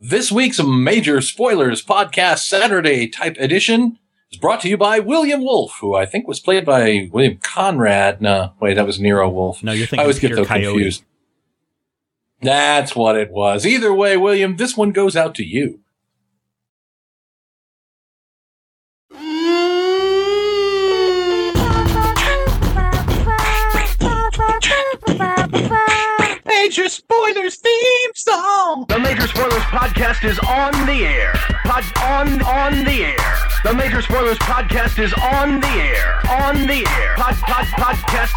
This week's Major Spoilers Podcast Saturday type edition is brought to you by William Wolfe, who I think was played by William Conrad. No, wait, that was Nero Wolfe. No, you're I thinking always Peter get those Coyote. confused. That's what it was. Either way, William, this one goes out to you. Major Spoilers theme song. The Major Spoilers Podcast is on the air. Pod on on the air. The Major Spoilers Podcast is on the air. On the air. Pod pod podcast.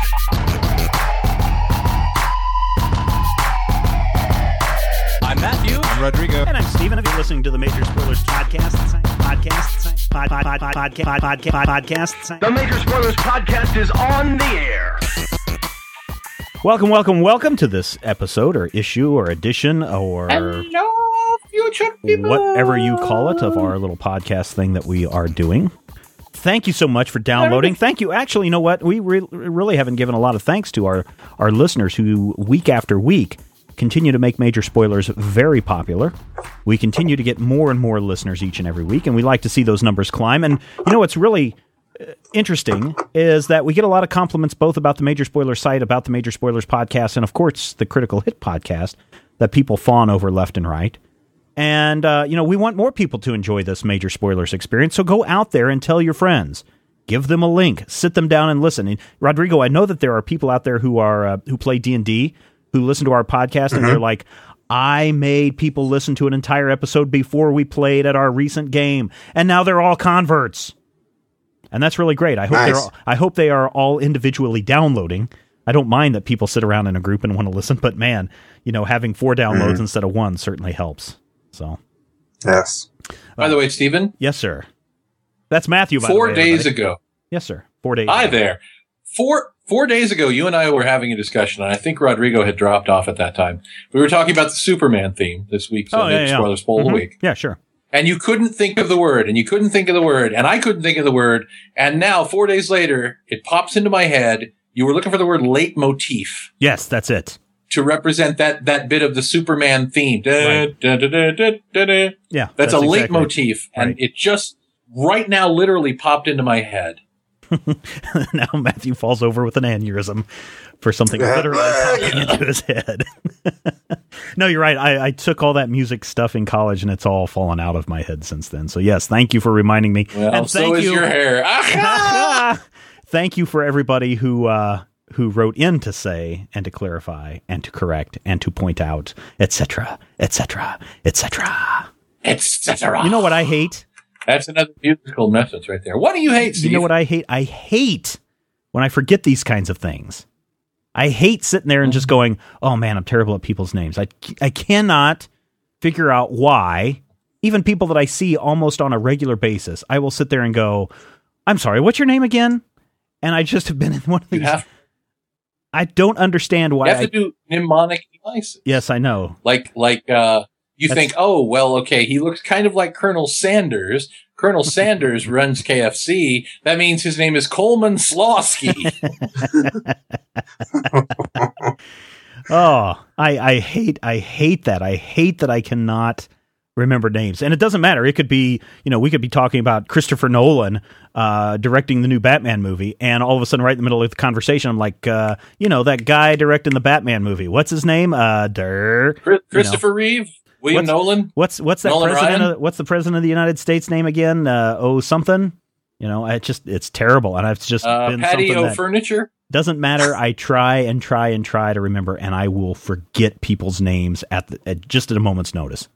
I'm Matthew. I'm Rodrigo. And I'm Steven. If you're listening to the Major Spoilers podcast, podcast, pod, pod, pod, pod, pod, pod, pod, podcast. The Major Spoilers Podcast is on the air. Welcome, welcome, welcome to this episode or issue or edition or Hello, future people. whatever you call it of our little podcast thing that we are doing. Thank you so much for downloading. Thank you. Actually, you know what? We re- really haven't given a lot of thanks to our, our listeners who, week after week, continue to make major spoilers very popular. We continue to get more and more listeners each and every week, and we like to see those numbers climb. And you know what's really interesting is that we get a lot of compliments both about the Major Spoilers site, about the Major Spoilers podcast, and of course the Critical Hit podcast that people fawn over left and right. And, uh, you know, we want more people to enjoy this major spoilers experience. So go out there and tell your friends. Give them a link. Sit them down and listen. And Rodrigo, I know that there are people out there who are uh, who play D and D who listen to our podcast and they're like, "I made people listen to an entire episode before we played at our recent game, and now they're all converts." And that's really great. I hope they're all, I hope they are all individually downloading. I don't mind that people sit around in a group and want to listen, but man, you know, having four downloads instead of one certainly helps. So, Yes. By the way, Stephen, yes, sir. That's Matthew. By the four way, days everybody. ago, Yes, sir. Four days. Hi ago. there. Four four days ago, you and I were having a discussion, and I think Rodrigo had dropped off at that time. We were talking about the Superman theme this week's Oh, uh, yeah, Major yeah. Spoilers Poll of Mhm. the Week. Yeah, sure. And you couldn't think of the word, and you couldn't think of the word, and I couldn't think of the word. And now, four days later, it pops into my head. You were looking for the word leitmotif Yes, that's it. to represent that that bit of the Superman theme. Da, Right. da, da. Yeah, That's, a exactly leitmotif, and Right. it just right now literally popped into my head. now Matthew falls over with an aneurysm for something literally popping into his head. no, you're right. I, I took all that music stuff in college, and it's all fallen out of my head since then. So yes, thank you for reminding me. Well, and so thank is you. your hair. Thank you for everybody who uh, who wrote in to say and to clarify and to correct and to point out, etc., etc., etc. Etc. You know what I hate? That's another musical message right there. What do you hate, Steve? You know what I hate? I hate when I forget these kinds of things. I hate sitting there and just going, "Oh man, I'm terrible at people's names." I I cannot figure out why even people that I see almost on a regular basis, I will sit there and go, "I'm sorry, what's your name again?" And I just have been in one of these. have, I don't understand you why. have I, to do mnemonic devices. yes, I know. Like, like, uh, you That's- think, oh, well, okay, he looks kind of like Colonel Sanders. Colonel Sanders runs KFC. That means his name is Coleman Slosky. Oh, I, I hate I hate that. I hate that I cannot remember names. And it doesn't matter. It could be, you know, we could be talking about Christopher Nolan uh, directing the new Batman movie, and all of a sudden, right in the middle of the conversation, I'm like, uh, you know, that guy directing the Batman movie. What's his name? Uh, der. Chris- Christopher Reeve, William What's- Nolan. What's what's that Nolan president? Ryan? Of, what's the president of the United States name again? Uh, oh something. You know, I just it's terrible, and I've just Uh, been something patio that furniture. doesn't matter. I try and try and try to remember, and I will forget people's names at, the, at just at a moment's notice.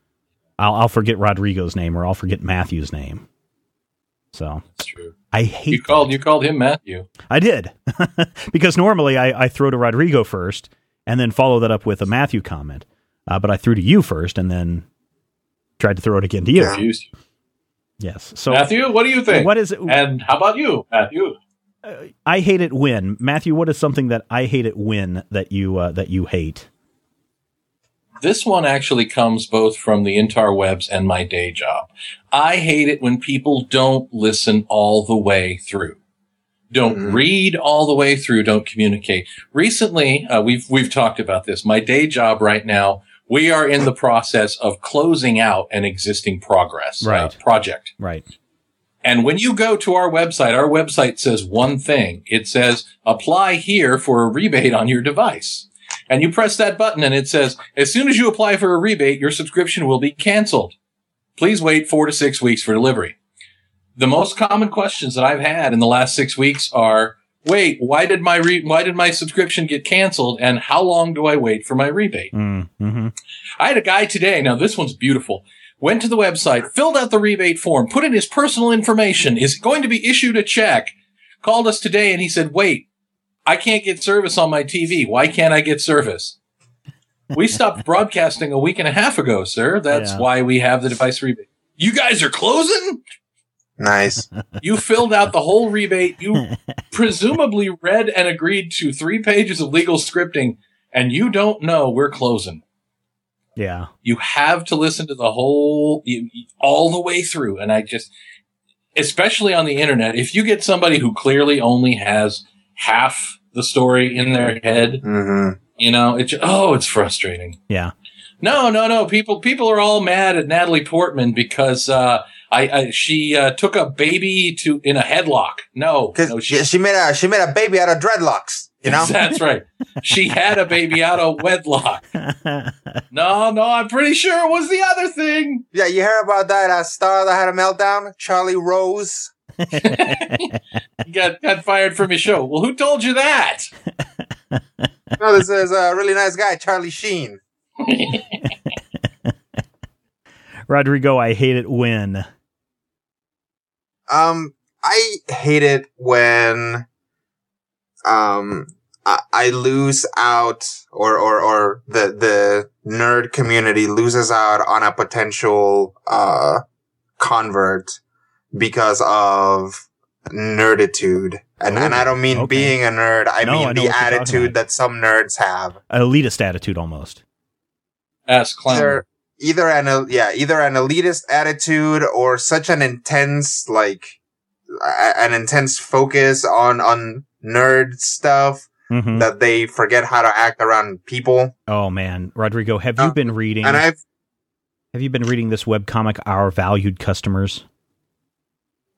I'll, I'll forget Rodrigo's name, or I'll forget Matthew's name. So That's true. I hate. You called you called him Matthew. I did because normally I, I throw to Rodrigo first and then follow that up with a Matthew comment. Uh, but I threw to you first, and then tried to throw it again to you. Confused. Yes. So Matthew, what do you think? what is it? And how about you, Matthew? I hate it when Matthew. What is something that I hate it when that you uh, that you hate? This one actually comes both from the interwebs and my day job. I hate it when people don't listen all the way through. Don't Mhm. read all the way through. Don't communicate. Recently, uh, we've we've talked about this. My day job right now, we are in the process of closing out an existing progress uh, Right. project. Right. And when you go to our website, our website says one thing. It says apply here for a rebate on your device. And you press that button and it says, as soon as you apply for a rebate, your subscription will be canceled. Please wait four to six weeks for delivery. The most common questions that I've had in the last six weeks are, wait, why did my re- why did my subscription get canceled? And how long do I wait for my rebate? Mm, hmm I had a guy today. Now this one's beautiful. Went to the website, filled out the rebate form, put in his personal information, is going to be issued a check, called us today and he said, wait, I can't get service on my TV. Why can't I get service? We stopped broadcasting a week and a half ago, sir. That's Yeah. why we have the device rebate. You guys are closing? Nice. You filled out the whole rebate. You presumably read and agreed to three pages of legal scripting and you don't know we're closing Yeah. you have to listen to the whole you, you- all the way through and i just especially on the internet if you get somebody who clearly only has half the story in their head hmm you know it's oh it's frustrating Yeah. no no no people people are all mad at natalie portman because uh I, I she uh, took a baby to in a headlock. No, Cause no, she, she made a she made a baby out of dreadlocks. You know. that's right. She had a baby out of wedlock. No, no, I'm pretty sure it was the other thing. yeah, you heard about that uh, star that had a meltdown, Charlie Rose. He got got fired from his show. Well, who told you that? No, this is a really nice guy, Charlie Sheen. Rodrigo, I hate it when. Um, I hate it when, um, I, I lose out or, or, or the, the nerd community loses out on a potential, uh, convert because of nerditude. And, and I don't mean okay. being a nerd. I No, mean know what the attitude that some nerds have. An elitist attitude almost. Ask clown. Either, either an, yeah, either an elitist attitude or such an intense, like, a- an intense focus on, on nerd stuff hmm that they forget how to act around people. Oh man, Rodrigo, have you Uh, been reading? And I've, have you been reading this webcomic, Our Valued Customers?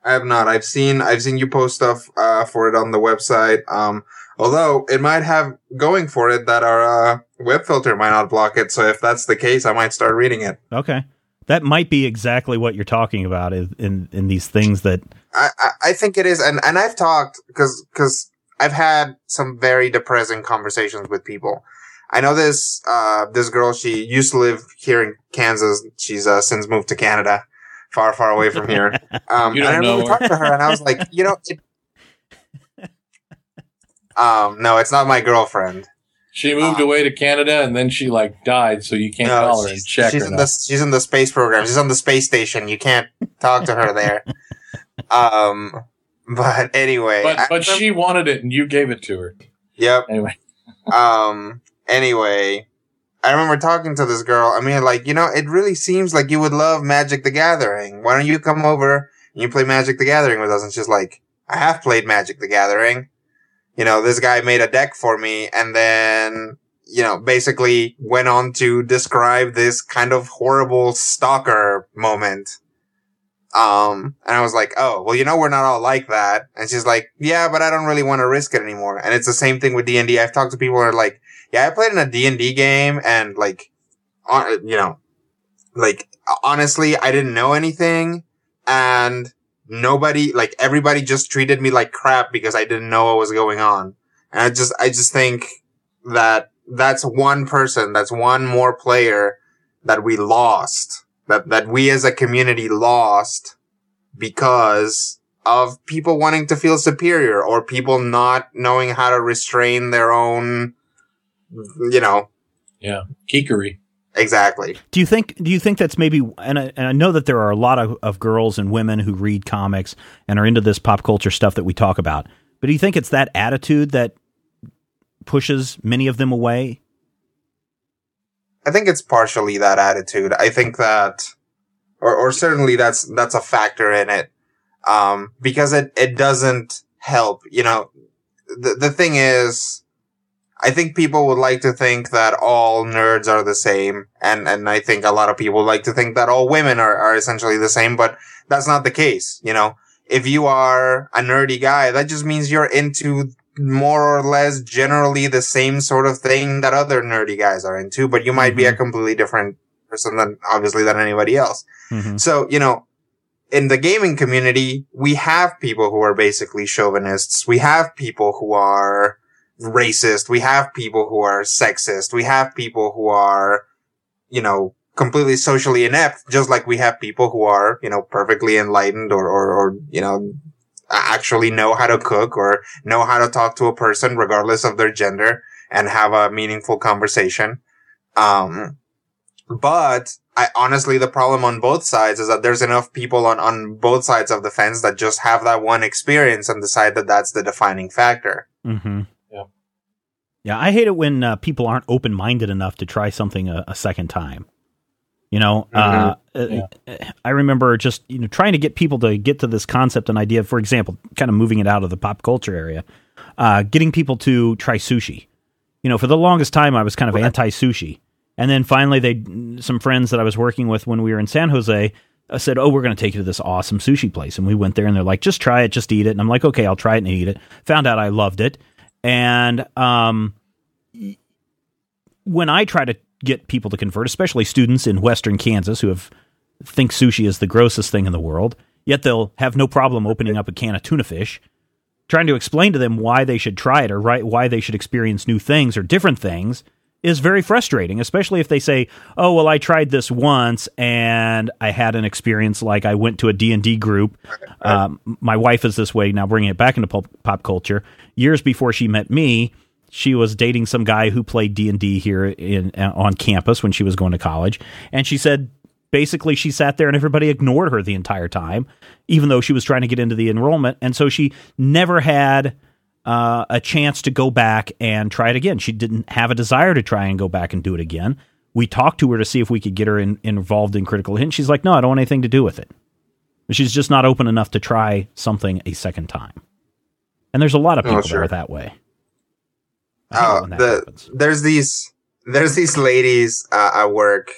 I have not. I've seen, I've seen you post stuff, uh, for it on the website. Um, although it might have going for it that our, uh, web filter might not block it. So if that's the case, I might start reading it. Okay, that might be exactly what you're talking about in in, in these things that. I, I, I think it is. And, and I've talked because, because I've had some very depressing conversations with people. I know this, uh, this girl, she used to live here in Kansas. She's, uh, since moved to Canada, far, far away from here. Um, You and I don't know remember her. talking to her and I was like, you know, it, um, no, it's not my girlfriend. She moved Uh, away to Canada and then she like died, so you can't No, call her and she's, check she's her. in now. the she's in the space program. She's on the space station. You can't talk to her there. um, but anyway, But but she wanted it and you gave it to her. yep. Anyway, Um, anyway, I remember talking to this girl. I mean, like, you know, it really seems like you would love Magic the Gathering. Why don't you come over and you play Magic the Gathering with us? And she's like, I have played Magic the Gathering. You know, this guy made a deck for me and then, you know, basically went on to describe this kind of horrible stalker moment. Um, and I was like, oh, well, you know, we're not all like that. And she's like, yeah, but I don't really want to risk it anymore. And it's the same thing with D&D. I've talked to people who are like, yeah, I played in a D&D game and like, you know, like honestly, I didn't know anything and nobody, like everybody just treated me like crap because I didn't know what was going on. And I just, I just think that that's one person, that's one more player that we lost, that, that we as a community lost because of people wanting to feel superior or people not knowing how to restrain their own, you know, yeah, geekery. Exactly. Do you think? Do you think that's maybe? And I, and I know that there are a lot of, of girls and women who read comics and are into this pop culture stuff that we talk about. But do you think it's that attitude that pushes many of them away? I think it's partially that attitude. I think that, or, or certainly that's, that's a factor in it. Um, because it, it doesn't help, you know, the, the thing is, I think people would like to think that all nerds are the same. And, and I think a lot of people like to think that all women are, are essentially the same, but that's not the case. You know, if you are a nerdy guy, that just means you're into more or less generally the same sort of thing that other nerdy guys are into, but you might be a completely different person than obviously than anybody else. Mhm. So, you know, in the gaming community, we have people who are basically chauvinists. We have people who are racist. We have people who are sexist. We have people who are, you know, completely socially inept, just like we have people who are, you know, perfectly enlightened or, or, or, you know, actually know how to cook or know how to talk to a person regardless of their gender and have a meaningful conversation. Um, but I honestly, the problem on both sides is that there's enough people on, on both sides of the fence that just have that one experience and decide that that's the defining factor. Mm-hmm. Yeah. Yeah, I hate it when uh, people aren't open minded enough to try something a, a second time. You know, uh, uh, I remember just you know trying to get people to get to this concept and idea. For example, kind of moving it out of the pop culture area, uh, getting people to try sushi. You know, for the longest time, I was kind of anti sushi, and then finally, they some friends that I was working with when we were in San Jose uh, said, "Oh, we're going to take you to this awesome sushi place," and we went there, and they're like, "Just try it, just eat it," and I'm like, "Okay, I'll try it and eat it." Found out I loved it, and um, when I try to get people to convert, especially students in Western Kansas who have think sushi is the grossest thing in the world, yet they'll have no problem opening up a can of tuna fish, trying to explain to them why they should try it or right, why they should experience new things or different things is very frustrating, especially if they say, "Oh, well, I tried this once and I had an experience like I went to a D&D group. Um, my wife is this way now bringing it back into pop, pop culture. Years before she met me, she was dating some guy who played D&D here in uh, on campus when she was going to college, and she said basically she sat there and everybody ignored her the entire time even though she was trying to get into the enrollment. And so she never had uh, a chance to go back and try it again. She didn't have a desire to try and go back and do it again. We talked to her to see if we could get her in, involved in critical hit. She's like no i don't want anything to do with it. She's just not open enough to try something a second time. And there's a lot of Oh, people that are that way Oh, the, happens. there's these, there's these ladies, uh, at work.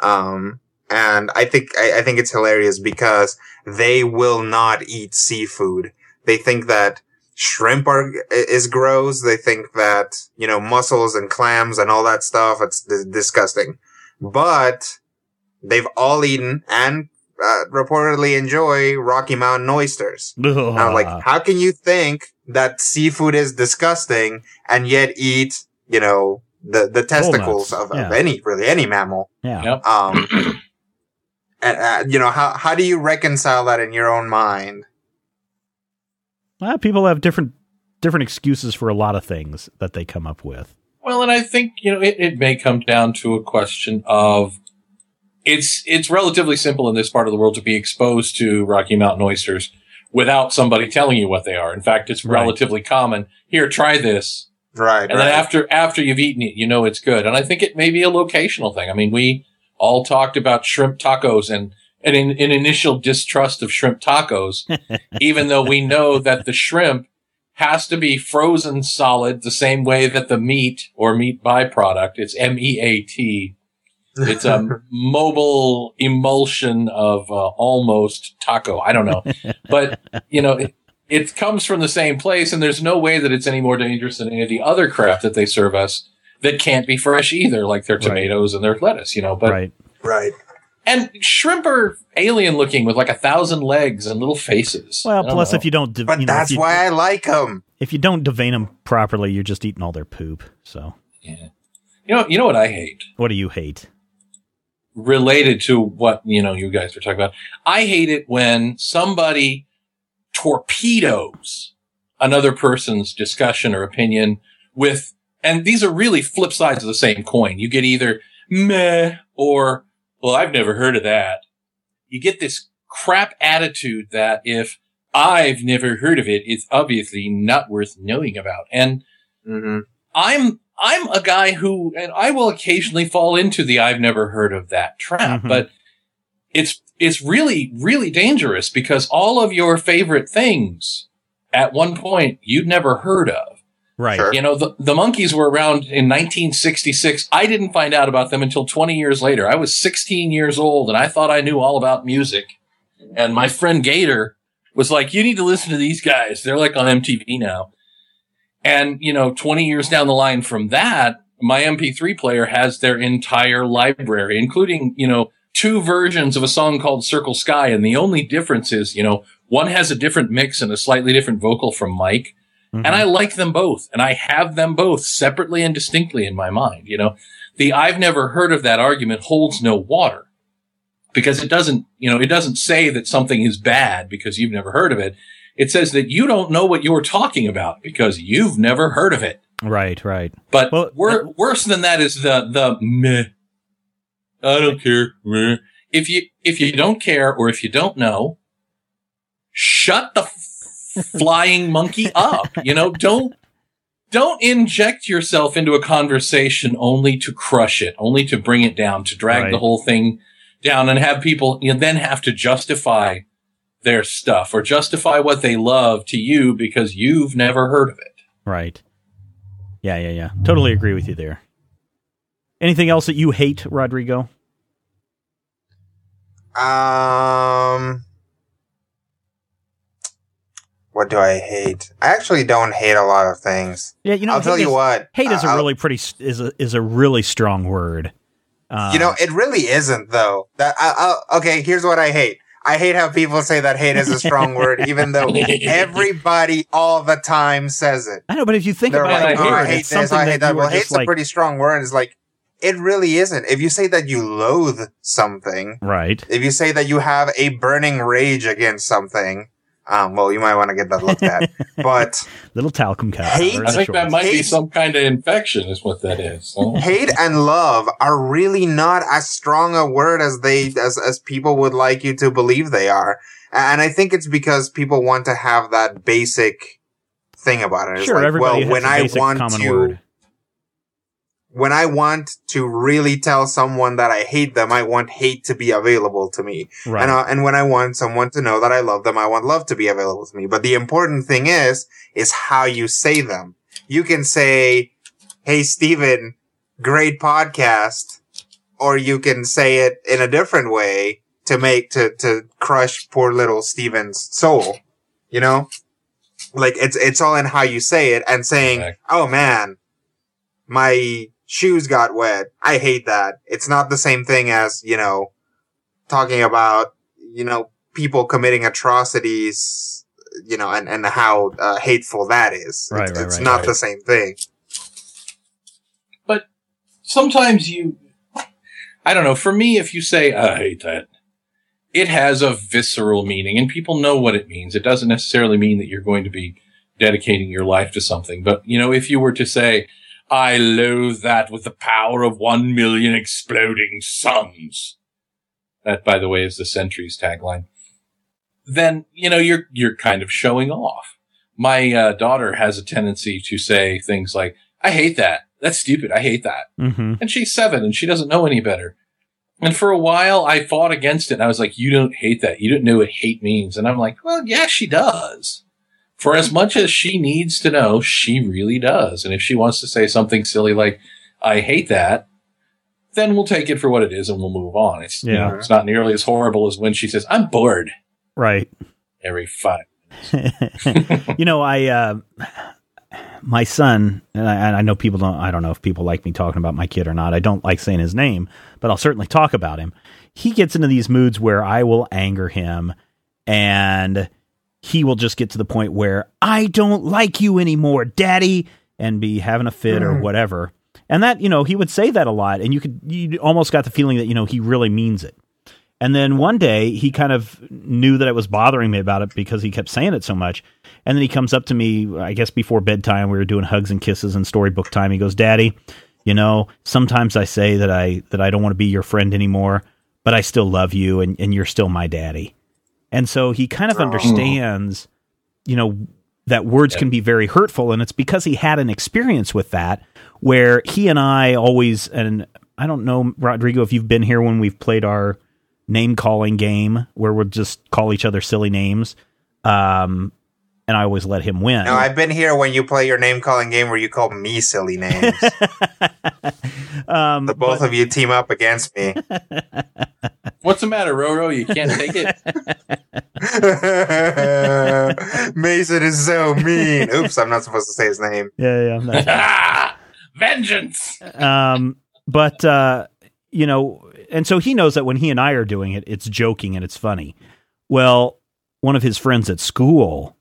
Um, and I think, I, I think it's hilarious because they will not eat seafood. They think that shrimp are, is gross. They think that, you know, mussels and clams and all that stuff, it's d- disgusting. But they've all eaten and, uh, reportedly enjoy Rocky Mountain oysters. And I'm like, how can you think that seafood is disgusting and yet eat, you know, the, the testicles of, of any, really any mammal? yeah. Yep. Um, and, uh, you know, how, how do you reconcile that in your own mind? Well, people have different different excuses for a lot of things that they come up with. Well, and I think you know it, it may come down to a question of it's it's relatively simple in this part of the world to be exposed to Rocky Mountain oysters without somebody telling you what they are. In fact, it's Right. relatively common. Here, try this, Right. and right. then after after you've eaten it, you know it's good. And I think it may be a locational thing. I mean, we all talked about shrimp tacos and and in, in initial distrust of shrimp tacos, even though we know that the shrimp has to be frozen solid the same way that the meat or meat byproduct, it's M-E-A-T. It's a mobile emulsion of uh, almost taco. I don't know. But, you know, it, it comes from the same place and there's no way that it's any more dangerous than any of the other crap that they serve us that can't be fresh either, like their Right. tomatoes and their lettuce, you know, but right. right. and shrimp are alien looking with like a thousand legs and little faces. Well, plus know. if you don't, de- But you know, that's you, why I like them. if you don't devein them properly, you're just eating all their poop. So, yeah. you know, you know what I hate what do you hate? Related to what you know you guys were talking about. I hate it when somebody torpedoes another person's discussion or opinion with, and these are really flip sides of the same coin. You get either meh, or, well, I've never heard of that. You get this crap attitude that if I've never heard of it, it's obviously not worth knowing about. And hmm I'm, I'm a guy who, and I will occasionally fall into the I've never heard of that trap, Mhm. but it's, it's really, really dangerous because all of your favorite things at one point you'd never heard of. Right. Sure. You know, the, the Monkees were around in 1966. I didn't find out about them until 20 years later. I was 16 years old and I thought I knew all about music. And my friend Gator was like, you need to listen to these guys. They're like on MTV now. And, you know, 20 years down the line from that, my MP3 player has their entire library, including, you know, two versions of a song called Circle Sky. And the only difference is, you know, one has a different mix and a slightly different vocal from Mike. Mhm. And I like them both and I have them both separately and distinctly in my mind. You know, the I've never heard of that argument holds no water because it doesn't, you know, it doesn't say that something is bad because you've never heard of it. It says that you don't know what you're talking about because you've never heard of it. Right. Right. But Well, wor- that- worse than that is the the meh. I don't care. Meh. If you if you don't care or if you don't know, shut the f- flying monkey up. You know, don't don't inject yourself into a conversation only to crush it, only to bring it down, to drag Right. the whole thing down, and have people you then have to justify their stuff or justify what they love to you because you've never heard of it. Right. Yeah. Yeah. Yeah. Totally agree with you there. Anything else that you hate, Rodrigo? Um, what do I hate? I actually don't hate a lot of things. Yeah. You know, I'll tell you is- what. Hate is a I'll- really pretty is a is a really strong word. Uh, You know, it really isn't though. That I, I, okay. Here's what I hate. I hate how people say that hate is a strong word, even though everybody all the time says it. I know, but if you think They're about like, the "Oh, I hate it's this, something I hate that that. Well, are just hate's like a pretty strong word. It's like it really isn't. If you say that you loathe something, right. if you say that you have a burning rage against something, um, well, you might want to get that looked at. but Little talcum cat. Hate- I the think that shorts. might be some kind of infection, is what that is. So- hate and love are really not as strong a word as they as as people would like you to believe they are. And I think it's because people want to have that basic thing about it. It's Sure, like, everybody well, has when a I basic want common to word. When I want to really tell someone that I hate them, I want hate to be available to me. Right. And, uh, and when I want someone to know that I love them, I want love to be available to me. But the important thing is, is how you say them. You can say, Hey, Steven, great podcast. Or you can say it in a different way to make, to, to crush poor little Steven's soul. You know? Like it's, it's all in how you say it and saying, Okay. Oh man, my shoes got wet. I hate that. It's not the same thing as, you know, talking about, you know, people committing atrocities, you know, and, and how uh, hateful that is. Right, it's right, it's right, not right. the same thing. But sometimes you, I don't know. For me, if you say I hate that, it has a visceral meaning, and people know what it means. It doesn't necessarily mean that you're going to be dedicating your life to something. But you know, if you were to say, "I loathe that with the power of one million exploding suns," that, by the way, is the Sentry's tagline. Then you know you're you're kind of showing off. My uh, daughter has a tendency to say things like, "I hate that. That's stupid. I hate that." hmm and she's seven and she doesn't know any better. And for a while I fought against it. And I was like, you don't hate that. You don't know what hate means. And I'm like, well, yeah, she does. For as much as she needs to know, she really does. And if she wants to say something silly like, I hate that, then we'll take it for what it is and we'll move on. It's, you know, it's not nearly as horrible as when she says, I'm bored Right. every five. you know, I uh, my son, and I, and I know people don't. I don't know if people like me talking about my kid or not. I don't like saying his name, but I'll certainly talk about him. He gets into these moods where I will anger him, and he will just get to the point where I don't like you anymore, Daddy, and be having a fit or hmm. whatever. And that, you know, he would say that a lot, and you could, you almost got the feeling that you know he really means it. And then one day he kind of knew that it was bothering me about it because he kept saying it so much. And then he comes up to me, I guess before bedtime, we were doing hugs and kisses and storybook time. He goes, Daddy, You know, sometimes I say that I that I don't want to be your friend anymore, but I still love you and, and you're still my daddy. And so he kind of Oh. understands, you know, that words can be very hurtful. And it's because he had an experience with that where he and I always, and I don't know, Rodrigo, if you've been here when we've played our name calling game where we'll just call each other silly names. Um, and I always let him win. No, I've been here when you play your name calling game where you call me silly names. um, the both but- of you team up against me. What's the matter, Roro? You can't take it. Mason is so mean. Oops, I'm not supposed to say his name. yeah, yeah. that's- ah, vengeance. um, but uh, you know, and so he knows that when he and I are doing it, it's joking and it's funny. Well, one of his friends at school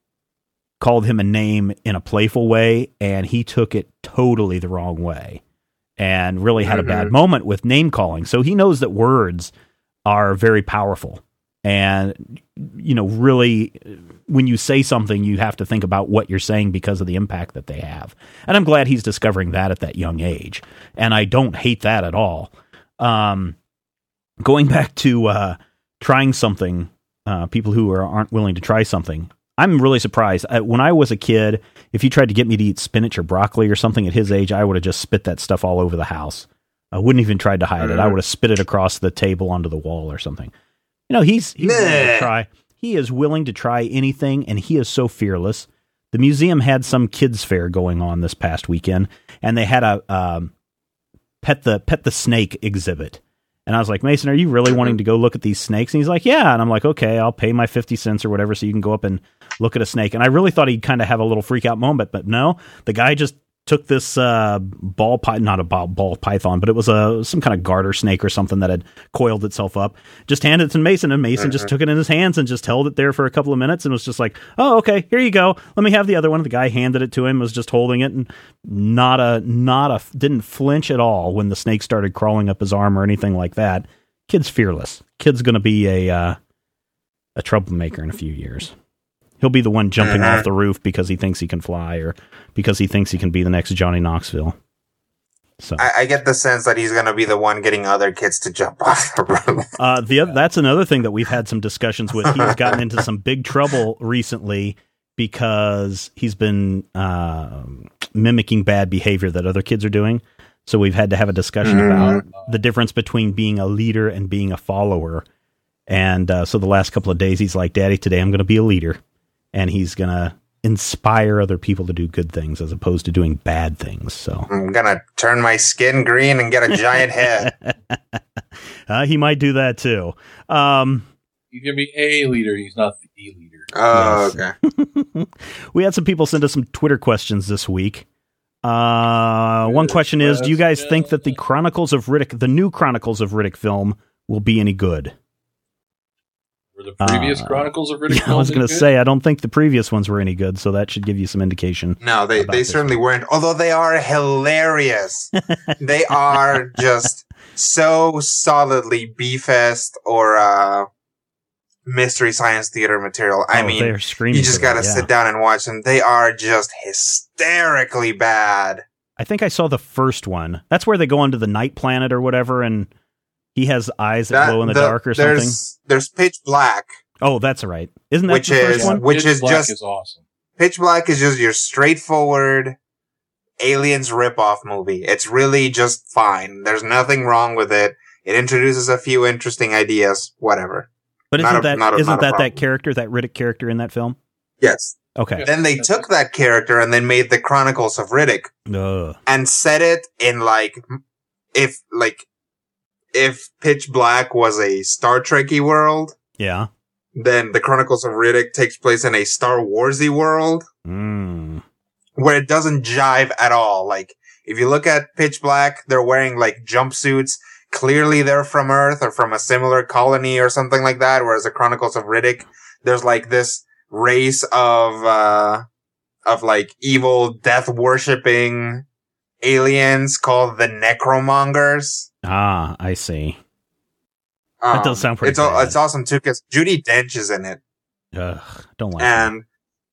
called him a name in a playful way, and he took it totally the wrong way, and really had a bad Mhm. moment with name calling. So he knows that words are very powerful, and you know, really, when you say something, you have to think about what you're saying because of the impact that they have. And I'm glad he's discovering that at that young age. And I don't hate that at all. Um, going back to uh, trying something, uh, people who are, aren't willing to try something. I'm really surprised. Uh, when I was a kid, if you tried to get me to eat spinach or broccoli or something at his age, I would have just spit that stuff all over the house. I wouldn't even tried to hide it. I would have spit it across the table onto the wall or something. You know, he's he's willing to try. He is willing to try anything, and he is so fearless. The museum had some kids fair going on this past weekend, and they had a um, pet the pet the snake exhibit. And I was like, Mason, are you really wanting to go look at these snakes? And he's like, Yeah. And I'm like, Okay, I'll pay my fifty cents or whatever, so you can go up and look at a snake. And I really thought he'd kind of have a little freak out moment, but no, the guy just took this uh, ball python, not a ball, ball python, but it was a some kind of garter snake or something that had coiled itself up. Just handed it to Mason, and Mason just took it in his hands and just held it there for a couple of minutes, and was just like, "Oh, okay, here you go. Let me have the other one." The guy handed it to him, was just holding it, and not a not a didn't flinch at all when the snake started crawling up his arm or anything like that. Kid's fearless. Kid's going to be a uh, a troublemaker in a few years. He'll be the one jumping Mhm. off the roof because he thinks he can fly or because he thinks he can be the next Johnny Knoxville. So I, I get the sense that he's gonna be the one getting other kids to jump off the roof. uh, the that's another thing that we've had some discussions with. He's gotten into some big trouble recently because he's been uh, mimicking bad behavior that other kids are doing. So we've had to have a discussion Mhm. about the difference between being a leader and being a follower. And uh, so the last couple of days, he's like, "Daddy, today I'm going to be a leader," and he's going to inspire other people to do good things as opposed to doing bad things. So I'm gonna turn my skin green and get a giant head. uh, he might do that too. Um, He's gonna be a leader. He's not the leader. Oh, Yes. okay. we had some people send us some Twitter questions this week. Uh, one question is: Do you guys think that the Chronicles of Riddick, the new Chronicles of Riddick film, will be any good? Were the previous Uh, Chronicles of Riddick? Yeah, I was going going to say I don't think the previous ones were any good, so that should give you some indication. No, they, they this certainly weren't. Although they are hilarious. they are just so solidly B Fest or uh, Mystery Science Theater material. I Oh, mean, they're screaming. you just gotta yeah. sit down and watch them. They are just hysterically bad. I think I saw the first one. That's where they go onto the night planet or whatever, and he has eyes that, That- glow in the, the- dark or something. there's, There's Pitch Black. Oh, that's right. Isn't that Which the first is- one? which Pitch is Black just- is awesome. Pitch Black is just your straightforward aliens ripoff movie. It's really just fine. There's nothing wrong with it. It introduces a few interesting ideas. Whatever. But isn't a- that not a- not not a that that problem. character, that Riddick character in that film? Yes. Okay. Then they took that character and then made the Chronicles of Riddick Ugh. and set it in like, if, like, if Pitch Black was a Star Trekky world, Yeah. then the Chronicles of Riddick takes place in a Star Warsy world Mm. where it doesn't jive at all. Like, if you look at Pitch Black, they're wearing like jumpsuits. Clearly they're from Earth or from a similar colony or something like that. Whereas the Chronicles of Riddick, there's like this race of, uh, of like evil death worshipping aliens called the Necromongers. Ah, I see. That does sound pretty It's, bad. it's awesome too because Judi Dench is in it. Ugh, don't like that. and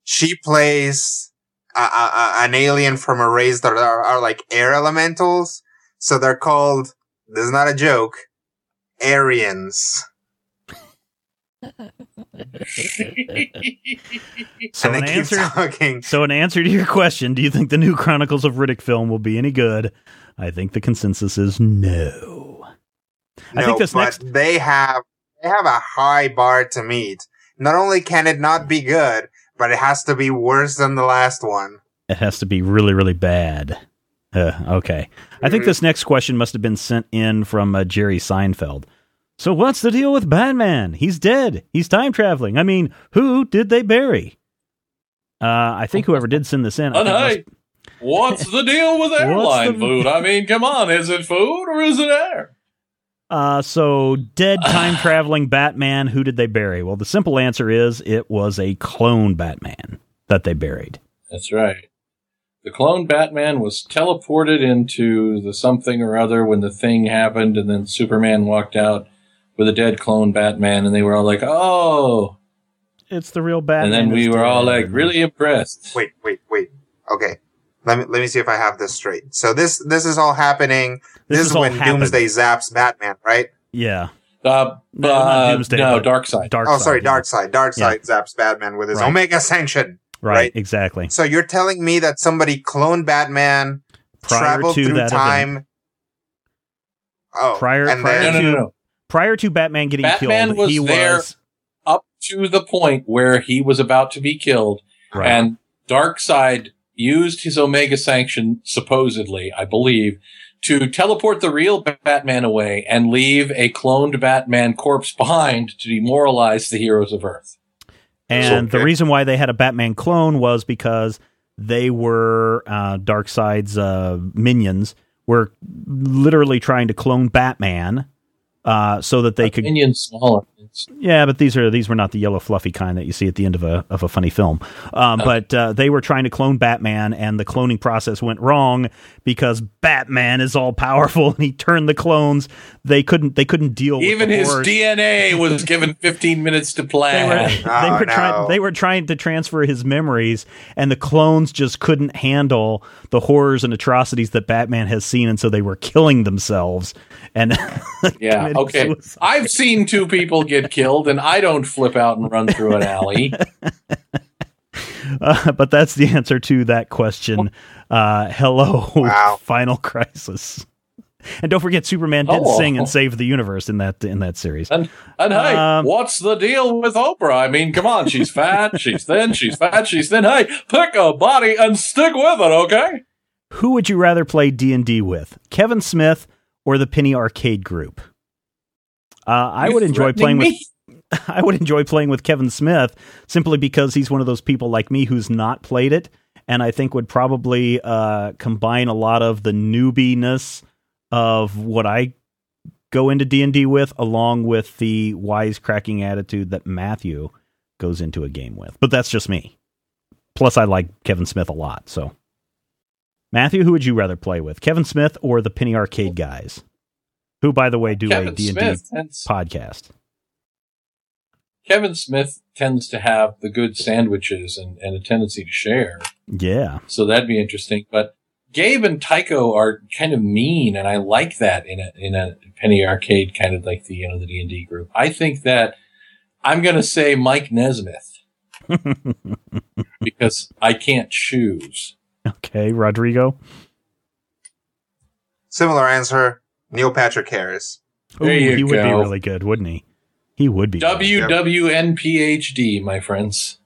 she plays a, a, a- an alien from a race that are, are like air elementals. So they're called, this is not a joke, Aryans. So an answer. So, in answer to your question, do you think the new Chronicles of Riddick film will be any good? I think the consensus is no. I think this but next- they have they have a high bar to meet. Not only can it not be good, but it has to be worse than the last one. It has to be really, really bad. Uh, okay. I think Mhm. this next question must have been sent in from uh, Jerry Seinfeld. So, what's the deal with Batman? He's dead. He's time traveling. I mean, who did they bury? Uh, I think whoever did send this in. I And hey, what's the deal with airline the- food? I mean, come on, is it food or is it air? Uh, so dead time traveling Batman. Who did they bury? Well, the simple answer is it was a clone Batman that they buried. That's right. The clone Batman was teleported into the something or other when the thing happened, and then Superman walked out with a dead clone Batman, and they were all like, "Oh!" It's the real Batman. and then we were all like, really impressed. Wait, wait, wait. Okay. Let me let me see if I have this straight. So this this is all happening. This This, is is when happened. Doomsday zaps Batman, right? Yeah. Uh, No, not uh, Doomsday, no, Darkseid. Dark. oh, sorry, yeah. Darkseid. Darkseid zaps Batman with his Right. Omega Sanction. Right, right? Exactly. So you're telling me that somebody cloned Batman, Prior traveled to through that time. event. Oh, Prior- and prior No, then no, no, no. Prior to Batman getting Batman killed, was he there. was Up to the point where he was about to be killed, right. and Darkseid used his Omega Sanction, supposedly, I believe, to teleport the real Batman away and leave a cloned Batman corpse behind to demoralize the heroes of Earth. And the reason why they had a Batman clone was because they were uh, Darkseid's uh, minions were literally trying to clone Batman uh, so that they could. Minion smaller. Yeah, but these are these were not the yellow fluffy kind that you see at the end of a of a funny film. Um, But uh, they were trying to clone Batman, and the cloning process went wrong because Batman is all powerful, and he turned the clones. They couldn't they couldn't deal. Even with the his horrors. DNA was given 15 minutes to they were plan. they Oh, were trying no. they were trying to transfer his memories and the clones just couldn't handle the horrors and atrocities that Batman has seen and so they were killing themselves and Yeah, okay. suicide. I've seen two people get killed, and I don't flip out and run through an alley. Uh, but that's the answer to that question. Uh, hello, Wow. Final Crisis. And don't forget, Superman did Hello. sing and save the universe in that in that series. And and hey, Um, what's the deal with Oprah? I mean, come on, she's fat, she's thin, she's fat, she's thin. Hey, pick a body and stick with it, okay? Who would you rather play D and D with, Kevin Smith or the Penny Arcade Group? Uh, I would enjoy playing threatening with? I would enjoy playing with Kevin Smith simply because he's one of those people like me who's not played it, and I think would probably uh, combine a lot of the newbiness of what I go into D and D with, along with the wisecracking attitude that Matthew goes into a game with. But that's just me. Plus, I like Kevin Smith a lot. So, Matthew, who would you rather play with, Kevin Smith or the Penny Arcade guys? Who, by the way, do a Kevin D and D podcast. Kevin Smith tends to have the good sandwiches and, and a tendency to share. Yeah. So that'd be interesting. But Gabe and Tycho are kind of mean, and I like that in a in a penny arcade kind of like the you know the D and D group. I think that I'm going to say Mike Nesmith because I can't choose. Okay, Rodrigo. Similar answer. Neil Patrick Harris. There you he would be really good, wouldn't he? He would be. WWNPHD, my friends.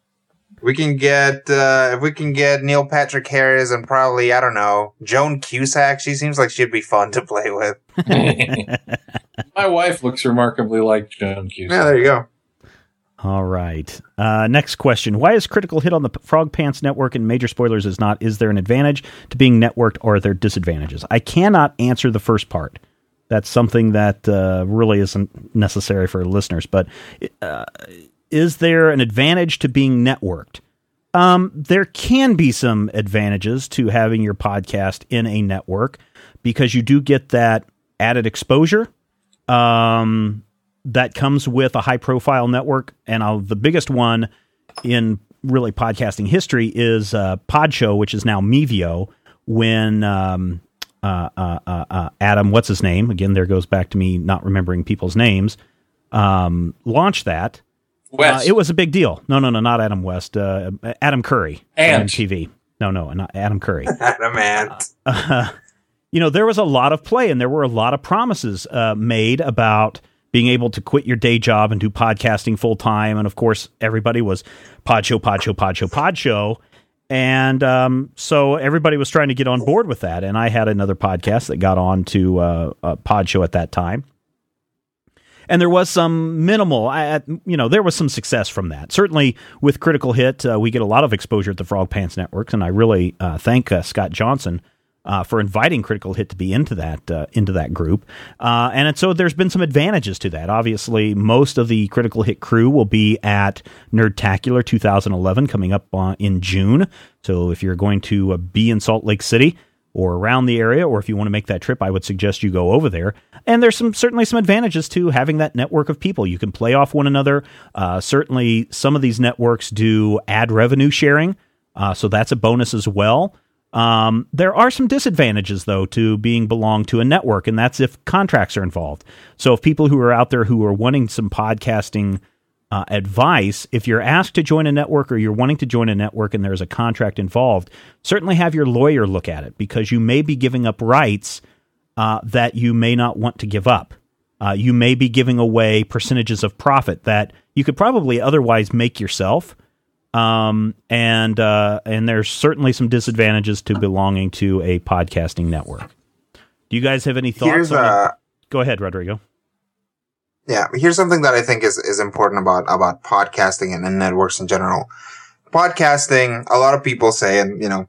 We can get uh if we can get Neil Patrick Harris and probably I don't know Joan Cusack. She seems like she'd be fun to play with. my wife looks remarkably like Joan Cusack. Yeah, there you go. All right. Uh, next question. Why is Critical Hit on the Frog Pants Network and Major Spoilers is not? Is there an advantage to being networked or are there disadvantages? I cannot answer the first part. That's something that uh, really isn't necessary for listeners. But uh, is there an advantage to being networked? Um, there can be some advantages to having your podcast in a network because you do get that added exposure. Um, that comes with a high profile network. And I'll, the biggest one in really podcasting history is uh, Podshow, which is now Mevio. When um, uh, uh, uh, uh, Adam, what's his name? Again, there goes back to me not remembering people's names. Um, launched that. West. Uh, it was a big deal. No, no, no, not Adam West. Uh, Adam Curry. Ant. TV. No, no, not Adam Curry. Adam Adamant. you know, there was a lot of play and there were a lot of promises uh, made about being able to quit your day job and do podcasting full time. And of course, everybody was pod show, pod show, pod show, pod show. And um, so everybody was trying to get on board with that. And I had another podcast that got on to uh, a pod show at that time. And there was some minimal, you know, there was some success from that. Certainly with Critical Hit, uh, we get a lot of exposure at the Frog Pants Networks, and I really uh, thank uh, Scott Johnson uh, for inviting Critical Hit to be into that uh, into that group. Uh, and so there's been some advantages to that. Obviously, most of the Critical Hit crew will be at Nerdtacular 2011 coming up in June. So if you're going to uh, be in Salt Lake City or around the area, or if you want to make that trip, I would suggest you go over there. And there's some certainly some advantages to having that network of people. You can play off one another. Uh, certainly, some of these networks do ad revenue sharing, uh, so that's a bonus as well. Um, there are some disadvantages though to being belong to a network, and that's if contracts are involved. So if people who are out there who are wanting some podcasting uh, advice, if you're asked to join a network or you're wanting to join a network and there's a contract involved, certainly have your lawyer look at it because you may be giving up rights uh, that you may not want to give up. Uh, you may be giving away percentages of profit that you could probably otherwise make yourself. Um, and uh, and there's certainly some disadvantages to belonging to a podcasting network. Do you guys have any thoughts? Here's on it? uh Go ahead, Rodrigo. yeah, here's something that I think is, is important about, about podcasting and, and networks in general. Podcasting, a lot of people say, and you know,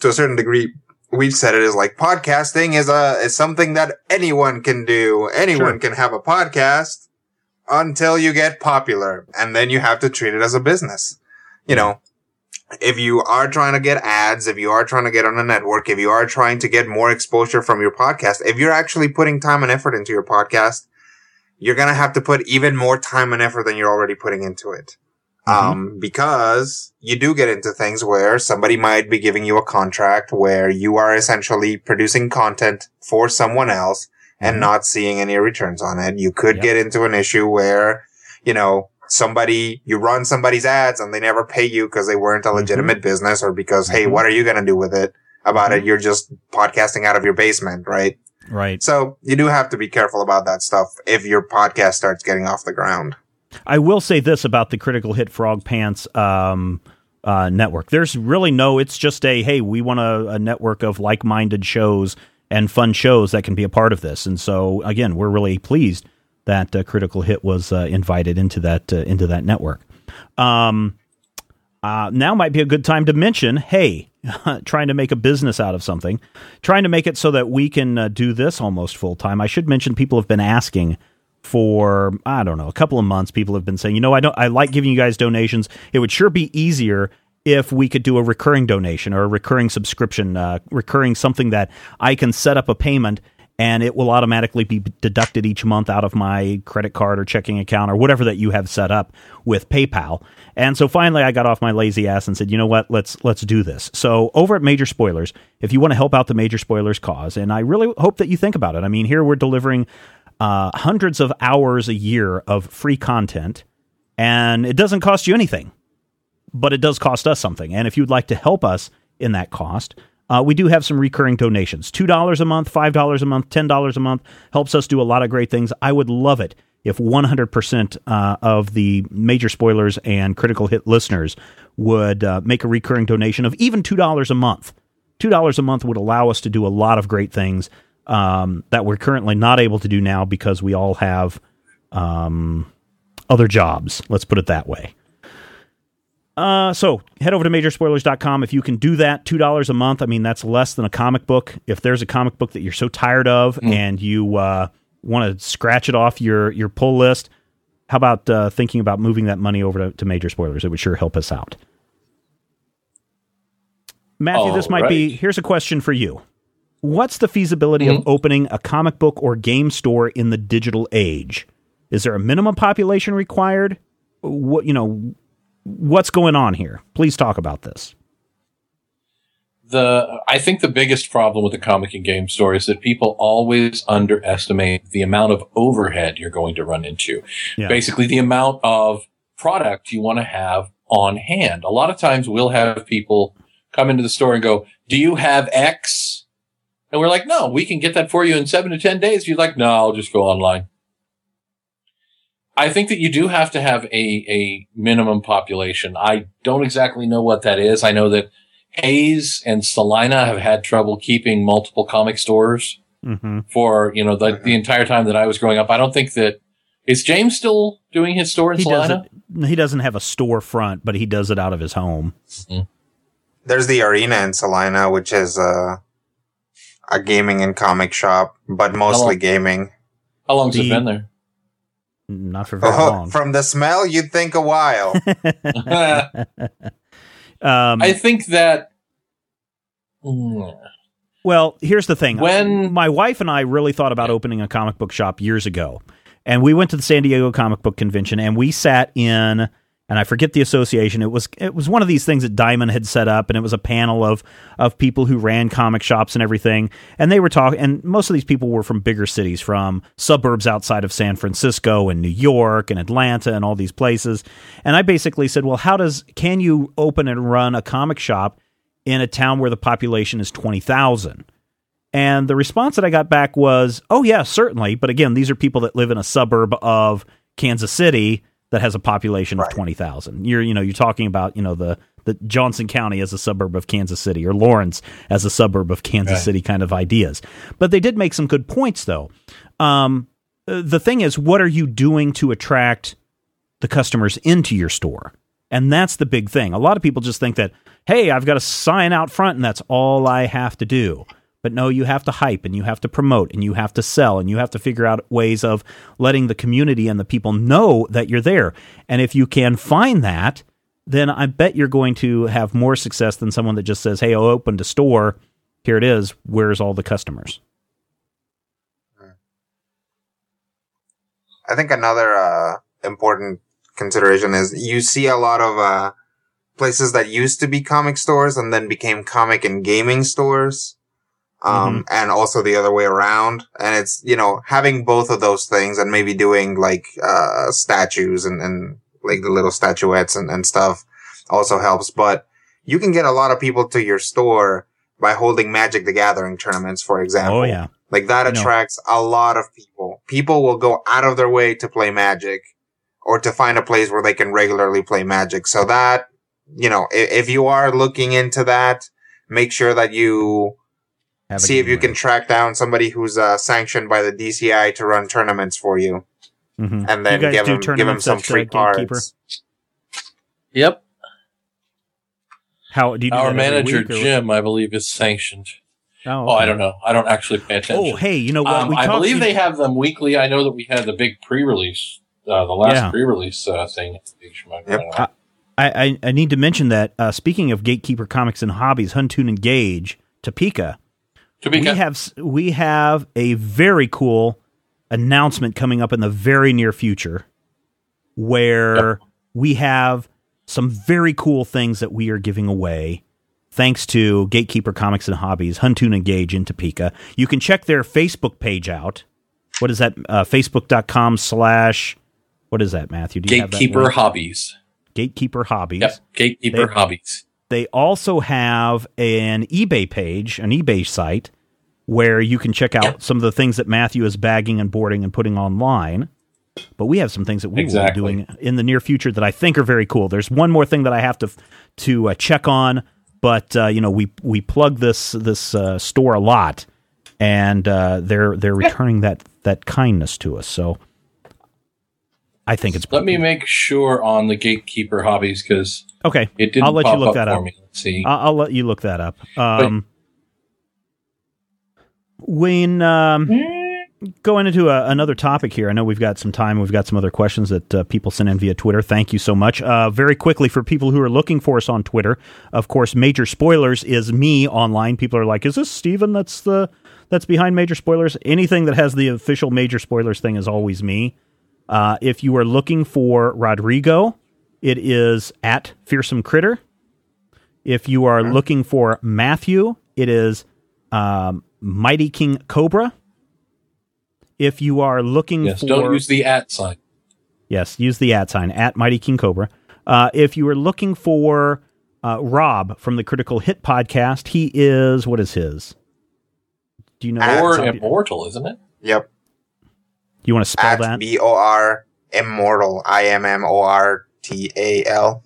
to a certain degree, we've said it is like podcasting is a, is something that anyone can do. Anyone Sure. can have a podcast until you get popular and then you have to treat it as a business. You know, if you are trying to get ads, if you are trying to get on a network, if you are trying to get more exposure from your podcast, if you're actually putting time and effort into your podcast, you're going to have to put even more time and effort than you're already putting into it. Um, because you do get into things where somebody might be giving you a contract where you are essentially producing content for someone else and Mhm. not seeing any returns on it. You could Yep. get into an issue where, you know, somebody, you run somebody's ads and they never pay you because they weren't a legitimate business or because, hey, Mhm. what are you going to do with it? About Mhm. it, you're just podcasting out of your basement, right? Right. So you do have to be careful about that stuff if your podcast starts getting off the ground. I will say this about the Critical Hit Frog Pants um, uh, network. There's really no. It's just a hey, we want a, a network of like-minded shows and fun shows that can be a part of this. And so again, we're really pleased that uh, Critical Hit was uh, invited into that uh, into that network. Um, now might be a good time to mention, hey, trying to make a business out of something, trying to make it so that we can do this almost full time. I should mention people have been asking for I don't know a couple of months. People have been saying, you know, I don't, I like giving you guys donations. It would sure be easier if we could do a recurring donation or a recurring subscription, uh, recurring something that I can set up a payment and it will automatically be deducted each month out of my credit card or checking account or whatever that you have set up with PayPal. And so finally I got off my lazy ass and said, "You know what? Let's let's do this." So over at Major Spoilers, if you want to help out the Major Spoilers cause, and I really hope that you think about it. I mean, here we're delivering uh, hundreds of hours a year of free content and it doesn't cost you anything but it does cost us something. And if you'd like to help us in that cost, uh, we do have some recurring donations $2 a month, $5 a month, $10 a month. Helps us do a lot of great things. I would love it if 100% uh, of the major spoilers and critical hit listeners would uh, make a recurring donation of even $2 a month. $2 a month would allow us to do a lot of great things um, that we're currently not able to do now because we all have um, other jobs. Let's put it that way. Uh, so head over to majorspoilers.com. If you can do that, $2 a month, I mean, that's less than a comic book. If there's a comic book that you're so tired of and you uh, want to scratch it off your, your pull list, how about uh, thinking about moving that money over to, to Major Spoilers? It would sure help us out. Matthew, this All might be here's a question for you. What's the feasibility of opening a comic book or game store in the digital age? Is there a minimum population required? What you know, what's going on here? Please talk about this. the I think the biggest problem with the comic and game store is that people always underestimate the amount of overhead you're going to run into. Yeah. Basically, the amount of product you want to have on hand. A lot of times, we'll have people come into the store and go, "Do you have X?" And we're like, "No, we can get that for you in seven to ten days." You're like, "No, I'll just go online." I think that you do have to have a, a minimum population. I don't exactly know what that is. I know that Hays and Salina have had trouble keeping multiple comic stores hmm for, you know, the, the entire time that I was growing up. I don't think that is James still doing his store in He Salina? doesn't. He doesn't have a storefront, but he does it out of his home. There's the arena in Salina, which is uh, a gaming and comic shop, but mostly long- gaming. How long's The- it been there? Not for very Oh, long. from the smell, you'd think a while. Um, I think that. Well, here's the thing. When- my wife and I really thought about opening a comic book shop years ago, and we went to the San Diego Comic Book Convention, and we sat in, and I forget the association. It was it was one of these things that Diamond had set up, and it was a panel of of people who ran comic shops and everything, and they were talking. And most of these people were from bigger cities, from suburbs outside of San Francisco and New York and Atlanta and all these places. And I basically said, well, how does can you open and run a comic shop? in a town where the population is 20,000. And the response that I got back was, "Oh yeah, certainly, but again, these are people that live in a suburb of Kansas City that has a population of 20,000. You're you know, you're talking about, you know, the the Johnson County as a suburb of Kansas City or Lawrence as a suburb of Kansas Right. City kind of ideas. But they did make some good points though. Um, uh, the thing is, what are you doing to attract the customers into your store? And that's the big thing. A lot of people just think that, hey, I've got a sign out front and that's all I have to do. But no, you have to hype and you have to promote and you have to sell and you have to figure out ways of letting the community and the people know that you're there. And if you can find that, then I bet you're going to have more success than someone that just says, hey, I opened a store. Here it is. Where's all the customers? I think another uh, important consideration is you see a lot of uh, places that used to be comic stores and then became comic and gaming stores. Um, and also the other way around. And it's, you know, having both of those things and maybe doing like, uh, statues and, and like the little statuettes and, and stuff also helps. But you can get a lot of people to your store by holding Magic the Gathering tournaments, for example. Oh, yeah. Like that attracts a lot of people. People will go out of their way to play Magic or to find a place where they can regularly play Magic. So that, you know, if, if you are looking into that, make sure that you see if you can track down somebody who's uh, sanctioned by the DCI to run tournaments for you, Mhm. and then You guys give do them give them some at, free cards. Yep. How do you do Our that manager, week or- Jim, I believe, is sanctioned. Oh, Oh, I don't know. I don't actually pay attention. Oh, hey, you know what? Um, we I talked- believe they have them weekly. I know that we had the big pre-release, uh, the last Yeah. pre-release uh, thing. Yep. I, I, I need to mention that uh, speaking of Gatekeeper Comics and Hobbies, Huntoon and Gage, Topeka, Topeka. we have we have a very cool announcement coming up in the very near future, where we have some very cool things that we are giving away. Thanks to Gatekeeper Comics and Hobbies, Huntoon and Gage in Topeka. You can check their Facebook page out. What is that? Uh, Facebook.com slash, what is that, Matthew? Do you Gatekeeper? Hobbies. Gatekeeper Hobbies. Yep. Gatekeeper They- Hobbies. They also have an eBay page, an eBay site, where you can check out some of the things that Matthew is bagging and boarding and putting online. But we have some things that we Exactly. will be doing in the near future that I think are very cool. There's one more thing that I have to to uh, check on, but uh, you know we we plug this this uh, store a lot, and uh, they're they're returning that that kindness to us. So I think it's Let me make sure on the Gatekeeper Hobbies because okay. it didn't I'll let you look that up. me. Let's see. I'll, I'll let you look that up. Um, when um, going into a, another topic here, I know we've got some time. We've got some other questions that uh, people sent in via Twitter. Thank you so much. Uh, very quickly, for people who are looking for us on Twitter, of course, Major Spoilers is me online. People are like, "Is this Steven that's the that's behind Major Spoilers?" Anything that has the official Major Spoilers thing is always me. Uh, if you are looking for Rodrigo, it is at Fearsome Critter. If you are looking for Matthew, it is um, Mighty King Cobra. If you are looking Yes, for don't use the at sign. Yes, use the at sign at Mighty King Cobra. Uh, if you are looking for uh, Rob from the Critical Hit podcast, he is what is his? Do you know? Or immortal, isn't it? Yep. You want to spell At that? B O R immortal. I M M O R T A L.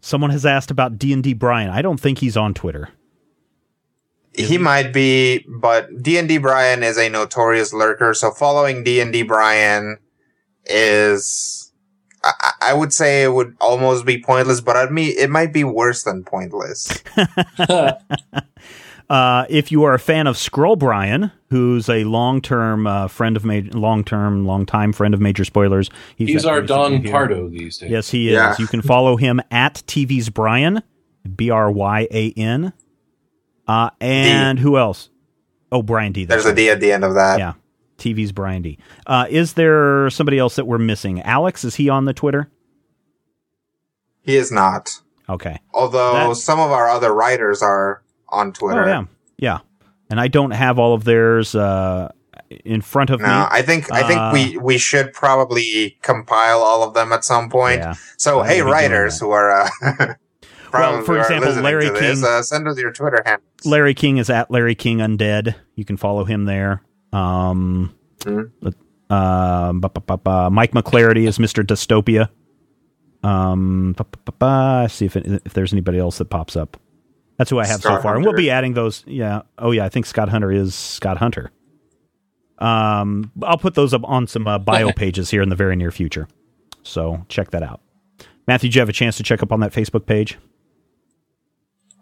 Someone has asked about D and D Brian. I don't think he's on Twitter. He might be, but D and D Brian is a notorious lurker. So following D and D Brian is, I, I- I would say, it would almost be pointless. But I mean, it might be worse than pointless. Uh, if you are a fan of Scroll Brian, who's a long-term uh, friend of major, long-term, long-time friend of Major Spoilers, He's at our Don Review. Pardo these days. Yes, he is. Yeah. You can follow him at TV's Brian, B R Y A N. Uh, and who else? Oh, Brian D. There's a right. D at the end of that. Yeah, TV's Brian D. Uh, is there somebody else that we're missing? Alex, is he on the Twitter? He is not. Okay. Although That- some of our other writers are on Twitter. Oh yeah, yeah. And I don't have all of theirs uh, in front of No, me. I think I think Uh, we we should probably compile all of them at some point. Yeah. So I'm hey, gonna be doing writers who are uh, probably for example, Larry to this, King- uh, send us your Twitter handle. Larry King is at Larry King Undead. You can follow him there. Um, Mhm. um, ba- ba- ba- ba. Mike McClarity is Mr. Dystopia. Um, see if it, if there's anybody else that pops up. That's who I have so Scott far, and we'll be adding those. Yeah. Oh yeah, I think Scott Hunter is Scott Hunter. Um, I'll put those up on some uh, bio pages here in the very near future. So check that out. Matthew, did you have a chance to check up on that Facebook page?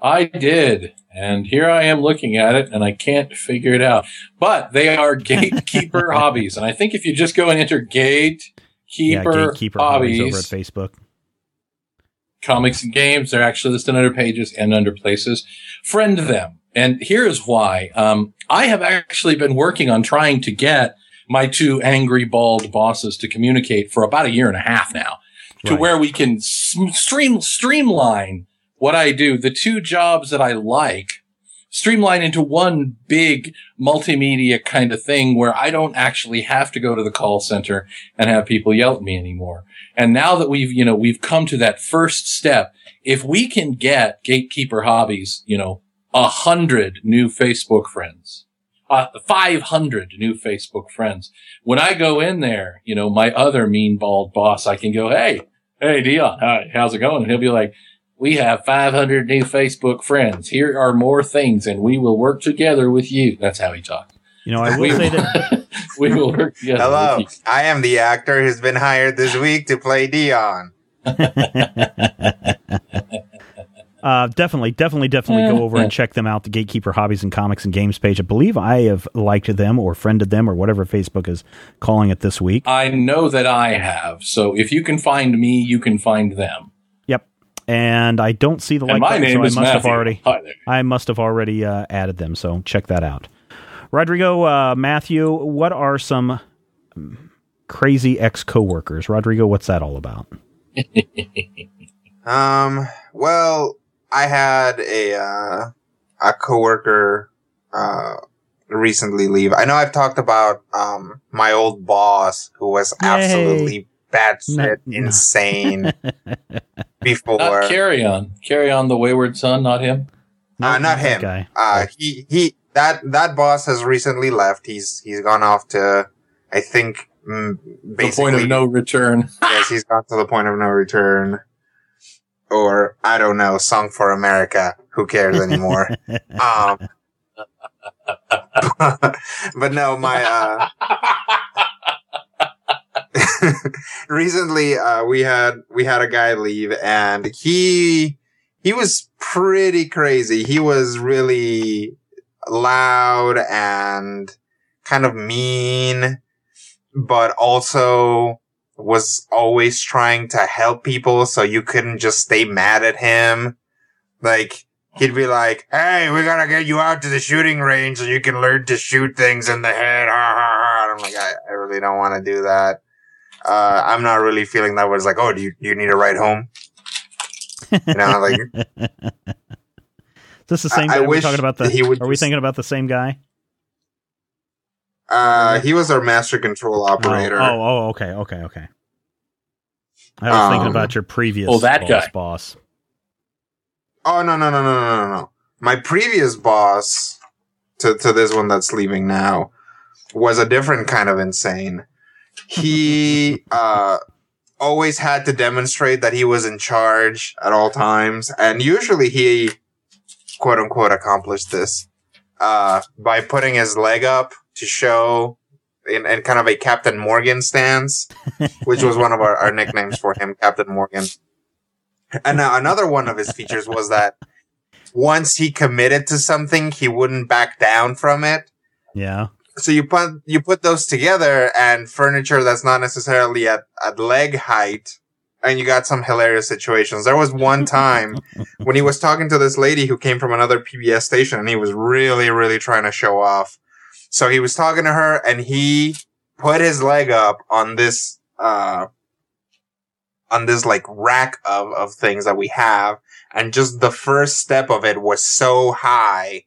I did. And here I am looking at it and I can't figure it out. But they are gatekeeper hobbies. And I think if you just go and enter gatekeeper, yeah, Gatekeeper Hobbies hobbies, over at Facebook. Comics and games, they're actually listed under pages and under places. Friend them. And here's why. Um, I have actually been working on trying to get my two angry bald bosses to communicate for about a year and a half now to Right. where we can stream, streamline what I do. The two jobs that I like streamline into one big multimedia kind of thing where I don't actually have to go to the call center and have people yell at me anymore. And now that we've, you know, we've come to that first step, if we can get Gatekeeper Hobbies, you know, a hundred new Facebook friends, uh, 500 new Facebook friends. When I go in there, you know, my other mean bald boss, I can go, Hey, hey, Dion, hi, how's it going? And he'll be like, we have 500 new Facebook friends. Here are more things and we will work together with you. That's how he talks. You know, I will say that we will work together Hello, with you. I am the actor who's been hired this week to play Dion. Uh, definitely, definitely, definitely go over and check them out. The Gatekeeper Hobbies and Comics and Games page. I believe I have liked them or friended them or whatever Facebook is calling it this week. I know that I have. So if you can find me, you can find them. Yep. And I don't see the like and my button, name so is I must have already. Hi there. I must have already uh, added them. So check that out. Rodrigo, uh, Matthew, what are some um, crazy ex coworkers? Rodrigo, what's that all about? Um, well, I had a uh, a coworker uh, recently leave. I know I've talked about um, my old boss who was Yay. absolutely batshit No- insane before. Not carry on. Carry on the wayward son, not him. Uh, not him. guy. Uh, he he that that boss has recently left. He's he's gone off to I think mm, The point of no return. yes, he's gone to the point of no return. Or I don't know, Song for America. Who cares anymore? um, but no, my uh, recently uh, we had we had a guy leave, and he he was pretty crazy. He was really loud and kind of mean, but also was always trying to help people so you couldn't just stay mad at him. Like, he'd be like, Hey, we gotta get you out to the shooting range so you can learn to shoot things in the head. And I'm like, I, I really don't want to do that. Uh, I'm not really feeling that was like, Oh, do you, you need a ride home? You know, like, Is this the same I- I guy? We're talking about the. he would Are we thinking about the same guy? Uh, he was our master control operator. Oh, oh, oh, okay, okay, okay. I was thinking Um, about your previous Oh, that boss, guy. boss. Oh no no no no no no no! My previous boss to to this one that's leaving now was a different kind of insane. He uh always had to demonstrate that he was in charge at all times, and usually he quote unquote accomplished this uh by putting his leg up to show in, in kind of a Captain Morgan stance, which was one of our, our nicknames for him, Captain Morgan. And now another one of his features was that once he committed to something, he wouldn't back down from it. Yeah. So you put you put those together and furniture that's not necessarily at, at leg height, and you got some hilarious situations. There was one time when he was talking to this lady who came from another PBS station, and he was really, really trying to show off. So he was talking to her, and he put his leg up on this uh on this like rack of of things that we have, and just the first step of it was so high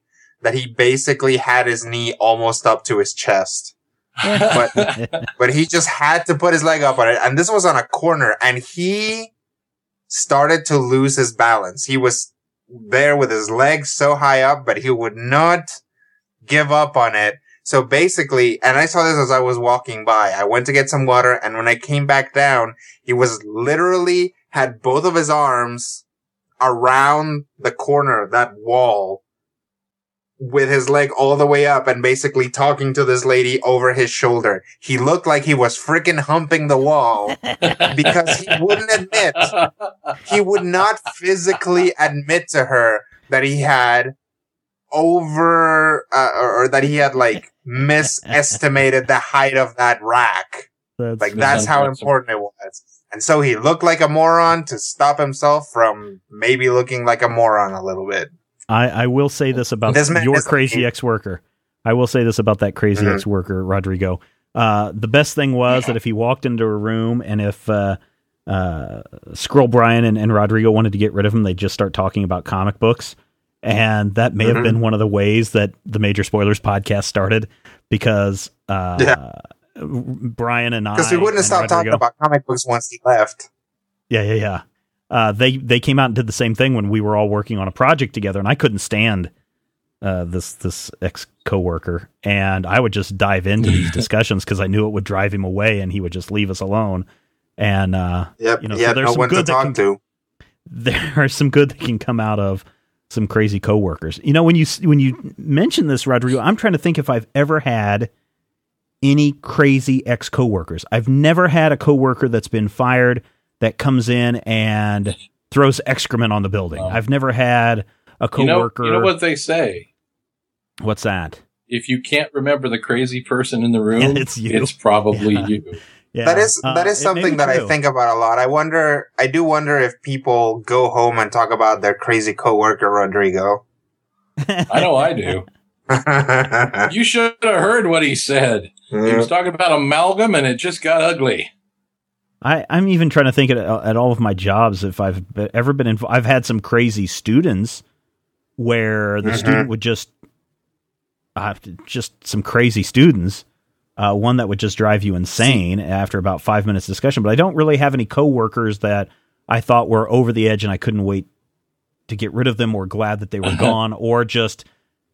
that he basically had his knee almost up to his chest. But he just had to put his leg up on it. And this was on a corner and he started to lose his balance. He was there with his legs so high up, but he would not give up on it. So basically, and I saw this as I was walking by, I went to get some water and when I came back down, he was literally had both of his arms around the corner, that wall with his leg all the way up and basically talking to this lady over his shoulder. He looked like he was freaking humping the wall because he wouldn't admit, he would not physically admit to her that he had over, uh, or, or that he had like misestimated the height of that rack. That's, Like that's how important it was. And so he looked like a moron to stop himself from maybe looking like a moron a little bit. I, I will say this about This man your crazy ex worker. I will say this about that crazy Mhm. ex worker, Rodrigo. Uh, the best thing was that if he walked into a room and if uh, uh, Scroll Brian and, and Rodrigo wanted to get rid of him, they'd just start talking about comic books. And that may have Mhm. been one of the ways that the Major Spoilers podcast started because uh, Yeah. Brian and I. Because we wouldn't have stopped talking about comic books once he left. Yeah, yeah, yeah. Uh, they they came out and did the same thing when we were all working on a project together, and I couldn't stand uh, this this ex coworker, and I would just dive into these discussions because I knew it would drive him away, and he would just leave us alone. And uh, Yep. You know, he so there's no some one to good that talk can- to. there are some good that can come out of some crazy coworkers. You know, when you when you mention this, Rodrigo, I'm trying to think if I've ever had any crazy ex coworkers. I've never had a coworker that's been fired that comes in and throws excrement on the building. Oh. I've never had a you know, coworker. you know what they say? What's that? If you can't remember the crazy person in the room, It's you. It's probably Yeah. you. Yeah, that is uh, that is it may something be that I think about a lot. I wonder. I do wonder if people go home and talk about their crazy coworker Rodrigo. I know I do. You should have heard what he said. He was talking about amalgam, and it just got ugly. I, I'm even trying to think at, at all of my jobs if I've ever been involved. I've had some crazy students where the Mhm. student would just, uh, just some crazy students. Uh, one that would just drive you insane after about five minutes discussion. But I don't really have any coworkers that I thought were over the edge and I couldn't wait to get rid of them or glad that they were gone or just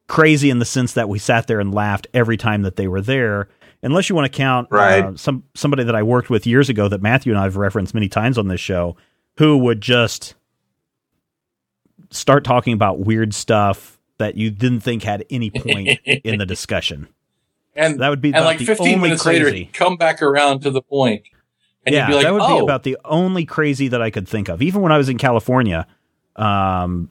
crazy in the sense that we sat there and laughed every time that they were there. Unless you want to count Right. uh, some somebody that I worked with years ago that Matthew and I have referenced many times on this show, who would just start talking about weird stuff that you didn't think had any point in the discussion. And That would be and like the 15 only minutes later, crazy. he'd come back around to the point, and yeah, you'd be like, that would "Oh, be about the only crazy that I could think of. Even when I was in California, um,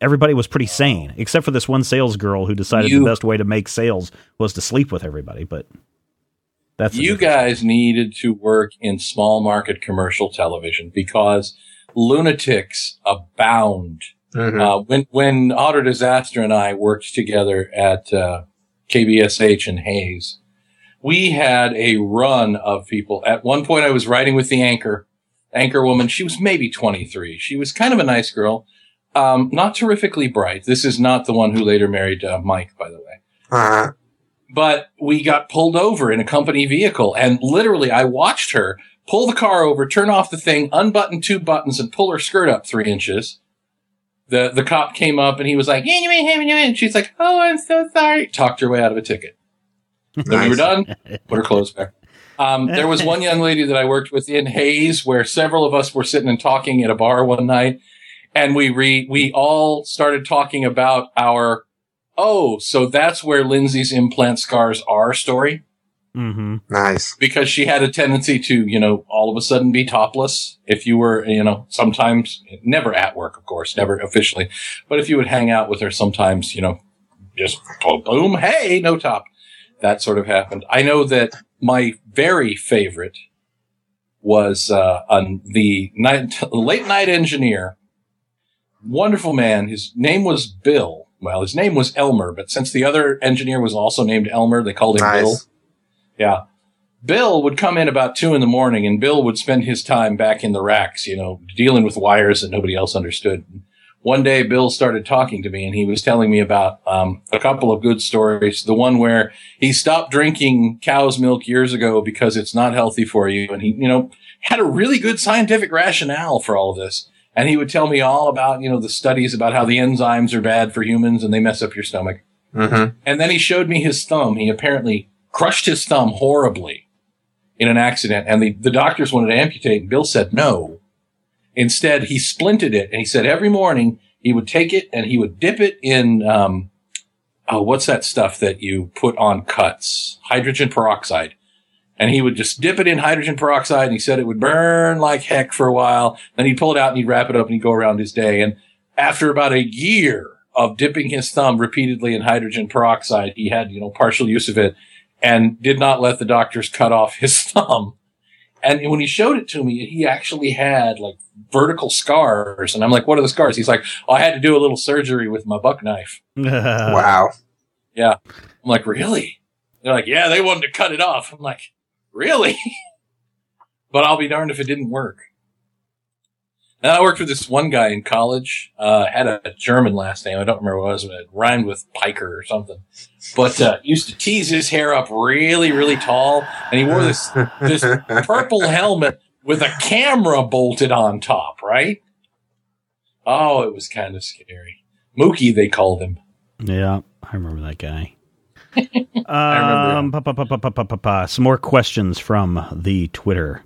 everybody was pretty sane, except for this one sales girl who decided You- the best way to make sales was to sleep with everybody. But that's you different- guys needed to work in small market commercial television because lunatics abound. Mhm. Uh, when when Otter Disaster and I worked together at uh, KBSH in Hays, we had a run of people. At one point, I was writing with the anchor, anchor woman. She was maybe 23. She was kind of a nice girl, Um, not terrifically bright. This is not the one who later married uh, Mike, by the way. Uh, But we got pulled over in a company vehicle, and literally, I watched her pull the car over, turn off the thing, unbutton two buttons, and pull her skirt up three inches. The the cop came up and he was like, "Yeah, you ain't having it." She's like, "Oh, I'm so sorry." Talked her way out of a ticket. Then we were done. Put her clothes back. Um, there was one young lady that I worked with in Hays where several of us were sitting and talking at a bar one night, and we re- we all started talking about our oh, so that's where Lindsay's implant scars are story Mm-hmm. nice. because she had a tendency to you know all of a sudden be topless if you were you know sometimes never at work of course never officially but if you would hang out with her sometimes you know just boom, boom hey no top that sort of happened i know that my very favorite was uh, on the night, late night engineer wonderful man his name was bill well his name was elmer but since the other engineer was also named elmer they called him bill yeah. Bill would come in about two in the morning and Bill would spend his time back in the racks, you know, dealing with wires that nobody else understood. One day Bill started talking to me and he was telling me about um, a couple of good stories. The one where he stopped drinking cow's milk years ago because it's not healthy for you. And he, you know, had a really good scientific rationale for all of this. And he would tell me all about, you know, the studies about how the enzymes are bad for humans and they mess up your stomach. Mm-hmm. And then he showed me his thumb. He apparently crushed his thumb horribly in an accident, and the, the doctors wanted to amputate, and Bill said no. Instead, he splinted it, and he said every morning he would take it and he would dip it in, um, oh, what's that stuff that you put on cuts? Hydrogen peroxide. And he would just dip it in hydrogen peroxide, and he said it would burn like heck for a while. Then he'd pull it out and he'd wrap it up and he'd go around his day. And after about a year of dipping his thumb repeatedly in hydrogen peroxide, he had, you know, partial use of it and did not let the doctors cut off his thumb. And when he showed it to me, he actually had like vertical scars. And I'm like, what are the scars? He's like, oh, I had to do a little surgery with my buck knife. wow. Yeah. I'm like, really? They're like, yeah, they wanted to cut it off. I'm like, really? but I'll be darned if it didn't work. And I worked with this one guy in college, uh, had a German last name. I don't remember what it was, but it rhymed with Piker or something. But, uh, used to tease his hair up really, really tall. And he wore this, this purple helmet with a camera bolted on top, right? Oh, it was kind of scary. Mookie, they called him. Yeah, I remember that guy. Remember um, pa- pa- pa- pa- pa- pa- pa- pa. Some more questions from the Twitter.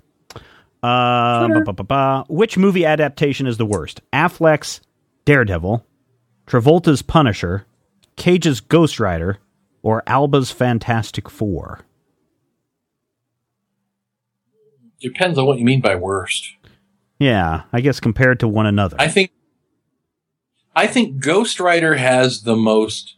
Pa- pa- pa- pa. Which movie adaptation is the worst? Affleck's Daredevil, Travolta's Punisher, Cage's Ghost Rider, or Alba's Fantastic Four? Depends on what you mean by worst. Yeah, I guess compared to one another. I think I think Ghost Rider has the most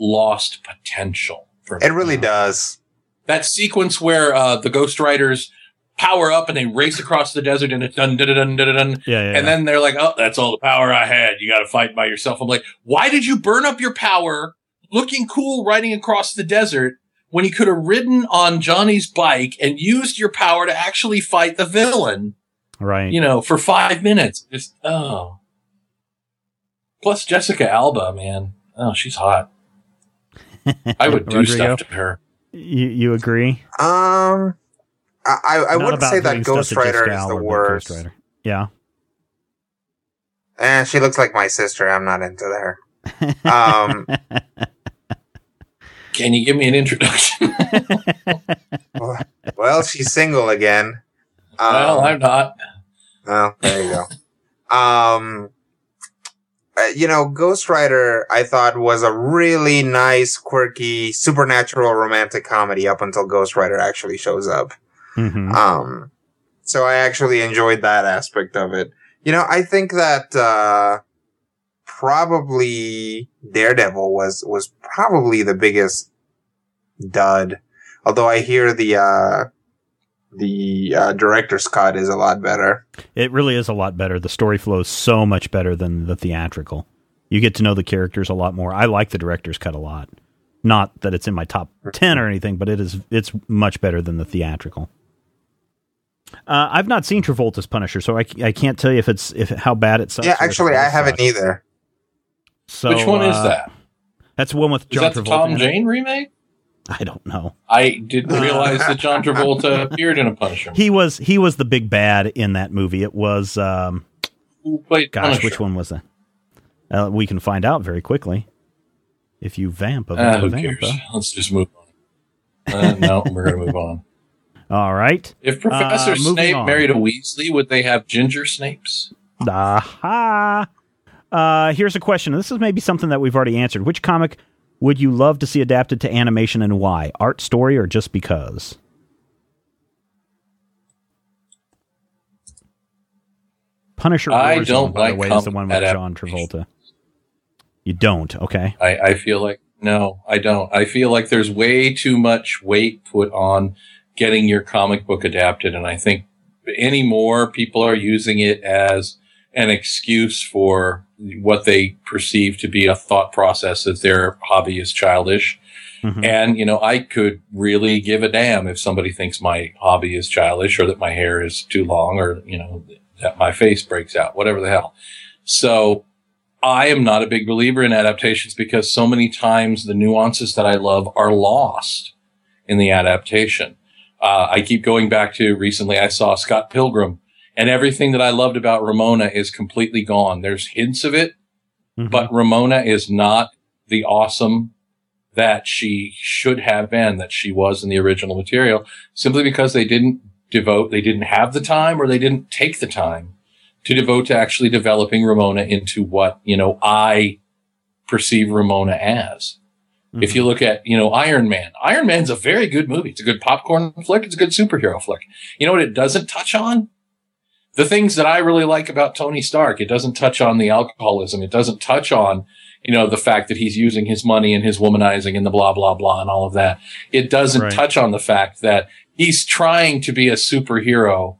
lost potential for. It really does. that sequence where uh, the Ghost Riders power up and they race across the desert and it's dun dun dun dun dun, dun yeah, yeah. and then they're like, "Oh, that's all the power I had. You got to fight by yourself." I'm like, "Why did you burn up your power, looking cool riding across the desert, when you could have ridden on Johnny's bike and used your power to actually fight the villain?" right. you know, for five minutes. Just oh. Plus Jessica Alba, man. Oh, she's hot. I would do Rodrigo? stuff to her. you, you agree? Um, I I, I Not wouldn't say that doing stuff Ghost Rider is the worst. Ghost Rider. Yeah. Eh, she looks like my sister. I'm not into her. Um, Can you give me an introduction? well, she's single again. Um, well, I'm not. Well, there you go. Um, you know, Ghost Rider, I thought was a really nice, quirky, supernatural romantic comedy up until Ghost Rider actually shows up. hmm Um, so I actually enjoyed that aspect of it. You know, I think that, uh, probably Daredevil was, was probably the biggest dud. Although I hear the, uh, the, uh, director's cut is a lot better. It really is a lot better. The story flows so much better than the theatrical. You get to know the characters a lot more. I like the director's cut a lot. Not that it's in my top ten or anything, but it is it's much better than the theatrical. Uh, I've not seen Travolta's Punisher, so I, I can't tell you if it's if how bad it sucks. Yeah, actually, I haven't suck. either. So, Which one is uh, that? That's one with Is John that the Travolta. Tom in it? Jane remake? I don't know. I didn't realize that John Travolta appeared in a Punisher. He was he was the big bad in that movie. It was um, Who played gosh, Punisher? which one was that? Uh, we can find out very quickly if you vamp a Ah, vamp a who vamp. cares? Let's just move on. Uh, no, we're going to move on. All right. If Professor Uh, Snape on. married a Weasley, would they have ginger Snapes? Aha. Uh, here's a question. This is maybe something that we've already answered. Which comic would you love to see adapted to animation and why? Art, story, or just because? Punisher I Warzone, don't by the like way, is the one with John. Travolta. You don't, okay. I, I feel like no, I don't. I feel like there's way too much weight put on getting your comic book adapted, and I think anymore people are using it as an excuse for what they perceive to be a thought process that their hobby is childish. Mhm. And, you know, I could really give a damn if somebody thinks my hobby is childish or that my hair is too long or, you know, that my face breaks out, whatever the hell. So I am not a big believer in adaptations because so many times the nuances that I love are lost in the adaptation. Uh, I keep going back to recently I saw Scott Pilgrim and everything that I loved about Ramona is completely gone. There's hints of it, Mhm. but Ramona is not the awesome that she should have been, that she was in the original material, simply because they didn't devote, they didn't have the time or they didn't take the time to devote to actually developing Ramona into what, you know, I perceive Ramona as. If you look at, you know, Iron Man, Iron Man's a very good movie. It's a good popcorn flick. It's a good superhero flick. You know what it doesn't touch on? The things that I really like about Tony Stark. It doesn't touch on the alcoholism. It doesn't touch on, you know, the fact that he's using his money and his womanizing and the blah, blah, blah and all of that. It doesn't Right. touch on the fact that he's trying to be a superhero,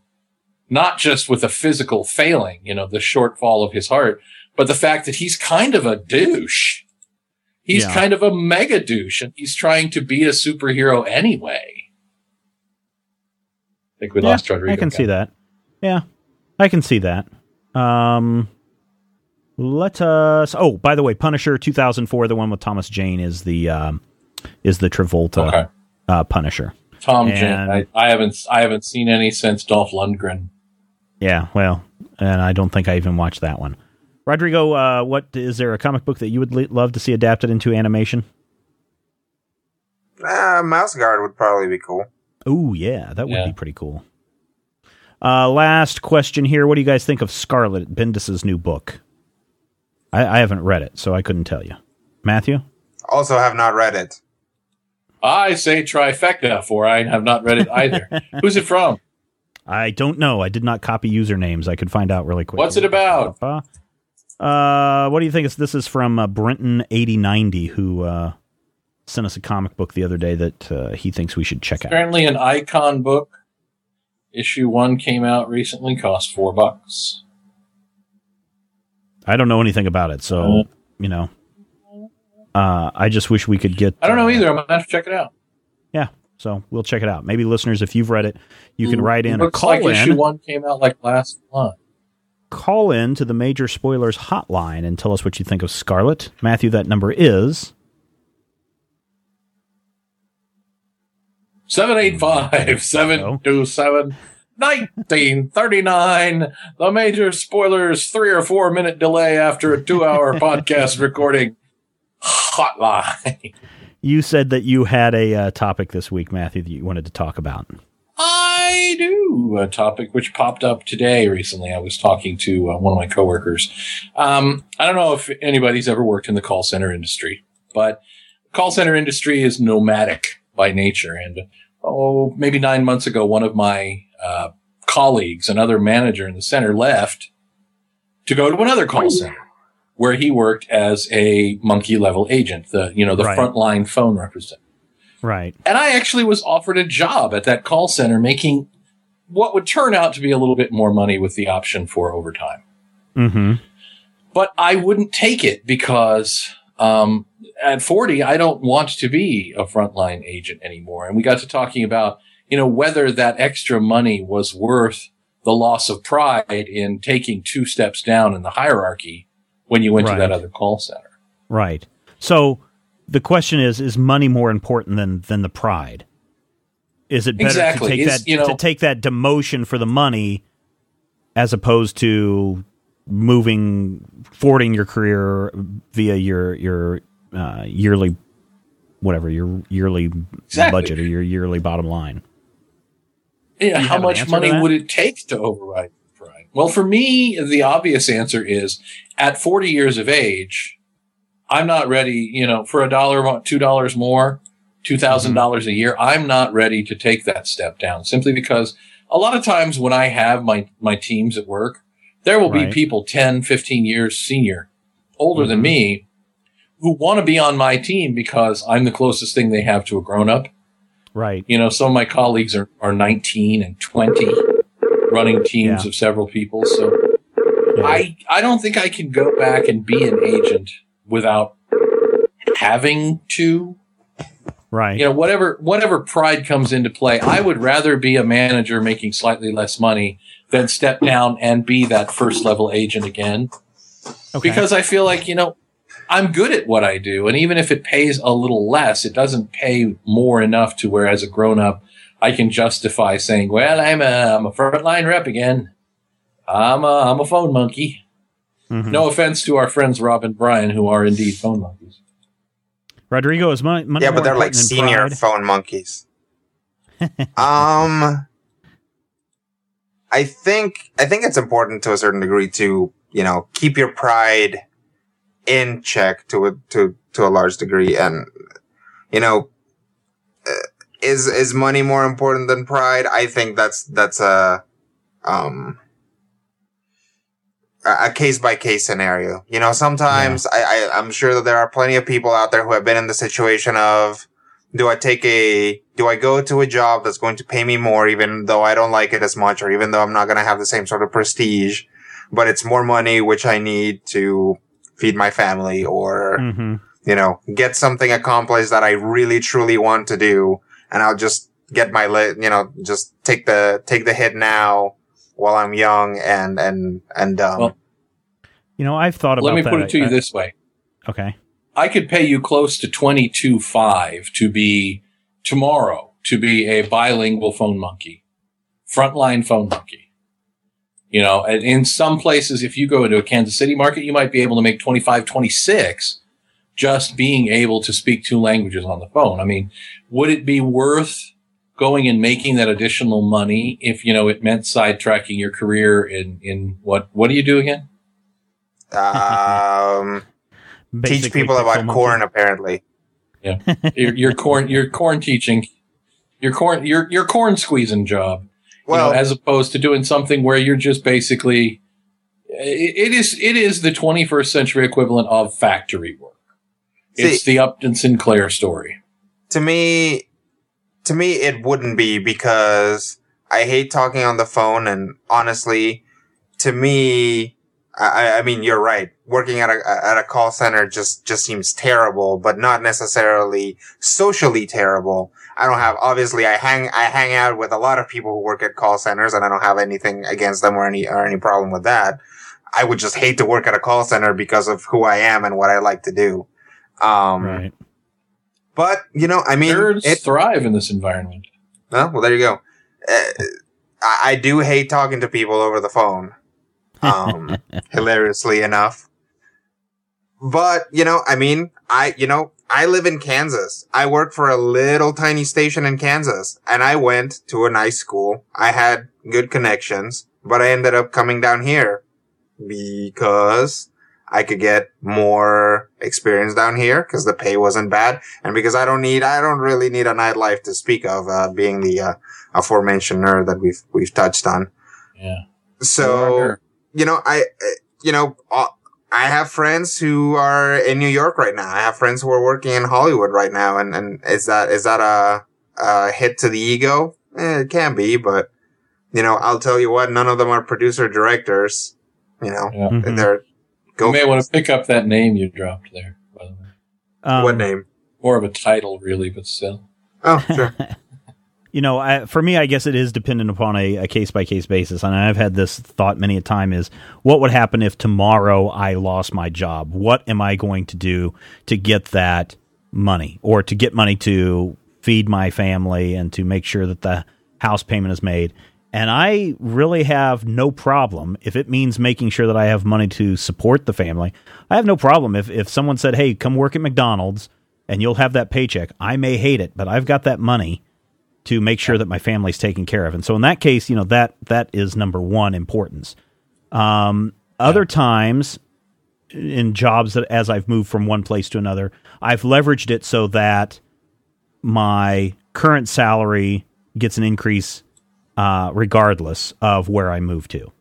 not just with a physical failing, you know, the shortfall of his heart, but the fact that he's kind of a douche. He's Yeah. kind of a mega douche and he's trying to be a superhero anyway. I think we Yeah, lost Rodrigo. I can again. see that. Yeah, I can see that. Um, let us. Oh, by the way, Punisher 2004, the one with Thomas Jane, is the um, is the Travolta Okay. uh, Punisher. Tom And- Jane. I, I haven't I haven't seen any since Dolph Lundgren. Yeah, well, and I don't think I even watched that one. Rodrigo, uh, what is there a comic book that you would le- love to see adapted into animation? Uh, Mouse Guard would probably be cool. Oh, yeah, that would Yeah. be pretty cool. Uh, last question here. What do you guys think of Scarlet Bendis's new book? I, I haven't read it, so I couldn't tell you. Matthew? Also, have not read it. I say trifecta for I have not read it either. Who's it from? I don't know. I did not copy usernames. I could find out really quick. What's it about? Uh, what do you think? It's- This is from uh, Brenton8090, who uh, sent us a comic book the other day that uh, he thinks we should check out. Apparently an icon book. Issue one came out recently, cost four bucks. I don't know anything about it, so, Uh. you know. Uh, I just wish we could get. I don't know uh, either. I'm gonna have to check it out. Yeah, so we'll check it out. Maybe listeners, if you've read it, you can write in or call like issue one came out like last month. Call in to the Major Spoilers hotline and tell us what you think of Scarlet. Matthew, that number is 785 727 1939. The major spoilers, three or four minute delay after a two hour podcast recording. Hotline. You said that you had a uh, topic this week, Matthew, that you wanted to talk about. I do. A topic which popped up today recently. I was talking to uh, one of my coworkers. Um, I don't know if anybody's ever worked in the call center industry, but call center industry is nomadic by nature. And oh, maybe nine months ago, one of my uh, colleagues, another manager in the center, left to go to another call center where he worked as a monkey level agent, the you know the Right. frontline phone representative. Right. And I actually was offered a job at that call center making what would turn out to be a little bit more money with the option for overtime. Mm-hmm. But I wouldn't take it because um, at 40, I don't want to be a frontline agent anymore. And we got to talking about you know, whether that extra money was worth the loss of pride in taking two steps down in the hierarchy when you went Right. to that other call center. Right. So the question is: Is money more important than than the pride? Is it better Exactly. to take Is- that you know- to take that demotion for the money, as opposed to moving forwarding your career via your your uh, yearly whatever your yearly Exactly. budget or your yearly bottom line? Yeah, how an much money would it take to override pride? Well, for me, the obvious answer is at 40 years of age, I'm not ready, you know, for a dollar, two dollars more, two Mm-hmm. dollars a year. I'm not ready to take that step down simply because a lot of times when I have my, my teams at work, there will Right. be people 10, 15 years senior, older than Mhm. me, who want to be on my team because I'm the closest thing they have to a grown up. Right. You know, some of my colleagues are, are 19 and 20 running teams Yeah. of several people. So Yeah. I, I don't think I can go back and be an agent without having to, right. you know, whatever, whatever pride comes into play. I would rather be a manager making slightly less money than step down and be that first level agent again. Okay. Because I feel like, you know, I'm good at what I do. And even if it pays a little less, it doesn't pay more enough to where as a grown up, I can justify saying, well, I'm a, I'm a frontline rep again. I'm a, I'm a phone monkey. Mhm. No offense to our friends Rob and Brian, who are indeed phone monkeys. Rodrigo is money. money Yeah, but they're like senior pride? phone monkeys. um, I think I think it's important to a certain degree to you know keep your pride in check to a to to a large degree, and you know, uh, is is money more important than pride? I think that's that's a um a case by case scenario. You know, sometimes I, I I'm sure that there are plenty of people out there who have been in the situation of do I take a do I go to a job that's going to pay me more even though I don't like it as much or even though I'm not going to have the same sort of prestige, but it's more money which I need to feed my family or Mhm. you know, get something accomplished that I really truly want to do. And I'll just get my, li- you know, just take the, take the hit now while I'm young and, and, and, um, Well, You know, I've thought about Let me that. put it to I- you I- this way. Okay. I could pay you close to twenty two five to be tomorrow to be a bilingual phone monkey, frontline phone monkey. You know, and in some places, if you go into a Kansas City market, you might be able to make 25, 26 just being able to speak two languages on the phone. I mean, would it be worth going and making that additional money if, you know, it meant sidetracking your career in, in what, what do you do again? um, teach people about monkey. corn apparently. Yeah. your, your corn, your corn teaching, your corn, your, your corn squeezing job. Well, you know, as opposed to doing something where you're just basically, it, it is, it is the 21st century equivalent of factory work. It's the Upton Sinclair story. to me, to me, it wouldn't be because I hate talking on the phone. And honestly, to me, I, I mean, you're right. Working at a, at a call center just, just seems terrible, but not necessarily socially terrible. I don't have, obviously I hang, I hang out with a lot of people who work at call centers and I don't have anything against them or any, or any problem with that. I would just hate to work at a call center because of who I am and what I like to do. Um, Right. but you know, I mean, Nerds it, thrive in this environment. Oh, well, there you go. Uh, I, I do hate talking to people over the phone. Um, hilariously enough. But, you know, I mean, I, you know, I live in Kansas. I work for a little tiny station in Kansas and I went to a nice school. I had good connections, but I ended up coming down here because I could get more experience down here because the pay wasn't bad. And because I don't need, I don't really need a nightlife to speak of, uh, being the, uh, aforementioned nerd that we've, we've touched on. Yeah. So, you know, I, uh, you know, uh, I have friends who are in New York right now. I have friends who are working in Hollywood right now. And, and is that, is that a, a hit to the ego? Eh, it can be, but, you know, I'll tell you what, none of them are producer directors. You know, Yeah. Mhm. they're, go You may want to pick up that name you dropped there, by the way. Um, what name? More of a title, really, but still. Oh, sure. you know, I, for me, I guess it is dependent upon a case by case basis. And I've had this thought many a time: is what would happen if tomorrow I lost my job? What am I going to do to get that money, or to get money to feed my family and to make sure that the house payment is made? And I really have no problem if it means making sure that I have money to support the family. I have no problem if if someone said, "Hey, come work at McDonald's." And you'll have that paycheck. I may hate it, but I've got that money to make sure that my family's taken care of. And so in that case, you know, that that is number one importance. Um, other times in jobs that as I've moved from one place to another, I've leveraged it so that my current salary gets an increase uh, regardless of where I move to.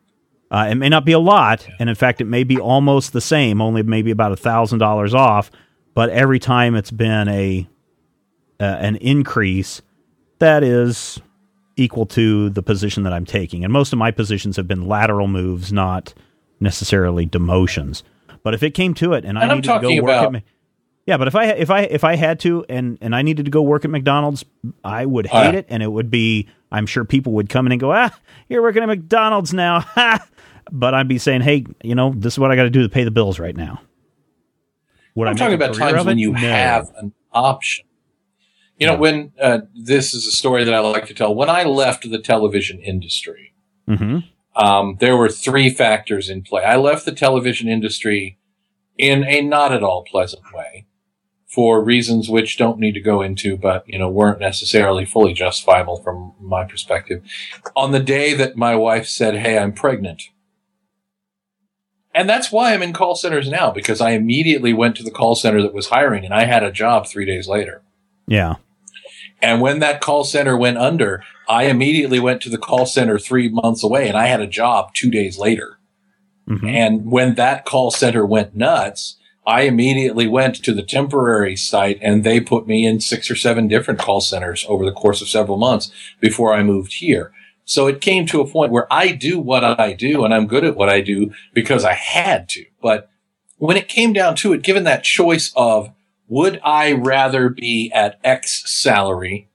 Uh, it may not be a lot, and in fact, it may be almost the same, only maybe about a thousand dollars off. But every time it's been a uh, an increase, that is equal to the position that I'm taking. And most of my positions have been lateral moves, not necessarily demotions. But if it came to it, and, and I needed to go work about- at, yeah, but if I if I if I had to, and and I needed to go work at McDonald's, I would Oh, hate yeah. it, and it would be. I'm sure people would come in and go, ah, you're working at McDonald's now. But I'd be saying, hey, you know, this is what I got to do to pay the bills right now. Would I'm talking about times when you No. have an option. You know, Yeah. when uh, this is a story that I like to tell. When I left the television industry, Mhm. um, there were three factors in play. I left the television industry in a not at all pleasant way for reasons which don't need to go into, but, you know, weren't necessarily fully justifiable from my perspective. On the day that my wife said, Hey, I'm pregnant. And that's why I'm in call centers now, because I immediately went to the call center that was hiring and I had a job three days later. Yeah. And when that call center went under, I immediately went to the call center three months away and I had a job two days later. Mhm. And when that call center went nuts, I immediately went to the temporary site and they put me in six or seven different call centers over the course of several months before I moved here. So it came to a point where I do what I do and I'm good at what I do because I had to. But when it came down to it, given that choice of would I rather be at X salary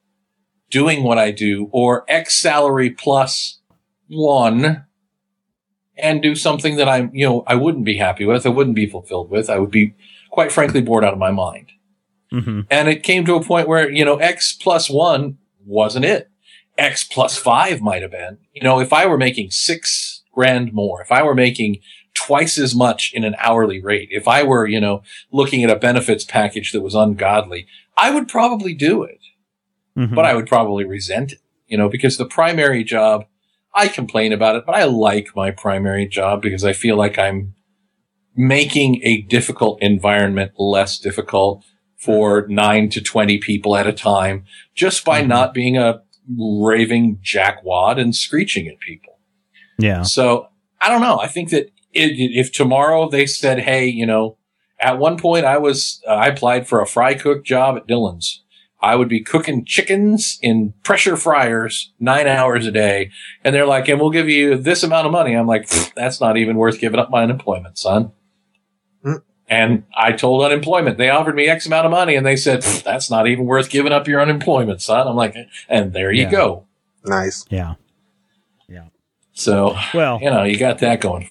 doing what I do or X salary plus one and do something that I'm, you know, I wouldn't be happy with, I wouldn't be fulfilled with, I would be quite frankly bored out of my mind. Mhm. And it came to a point where, you know, X plus one wasn't it. X plus five might have been. You know, if I were making six grand more, if I were making twice as much in an hourly rate, if I were, you know, looking at a benefits package that was ungodly, I would probably do it Mhm. but I would probably resent it, you know, because the primary job, I complain about it, but I like my primary job because I feel like I'm making a difficult environment less difficult for nine to 20 people at a time just by Mhm. not being a raving jackwad and screeching at people. yeah. So I don't know. I think that if tomorrow they said, Hey, you know, at one point I was, uh, I applied for a fry cook job at Dillon's. I would be cooking chickens in pressure fryers nine hours a day. And they're like, and we'll give you this amount of money. I'm like, that's not even worth giving up my unemployment, son. Hmm. And I told unemployment, they offered me X amount of money and they said, that's not even worth giving up your unemployment, son. I'm like, and there you Yeah. go. Nice. Yeah. Yeah. So, Well, you know, you got that going.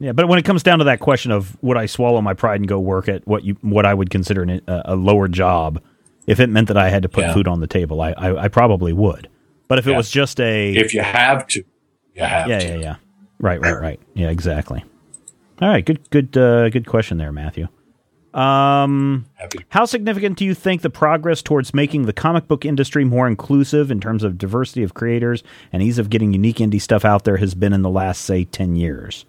Yeah, but when it comes down to that question of would I swallow my pride and go work at what you what I would consider an, a, a lower job, if it meant that I had to put Yeah. food on the table, I, I I probably would. But if it Yeah. was just a If you have to, you have yeah to. yeah yeah right right right yeah exactly. All right, good good uh, good question there, Matthew. Um, Happy. how significant do you think the progress towards making the comic book industry more inclusive in terms of diversity of creators and ease of getting unique indie stuff out there has been in the last say 10 years?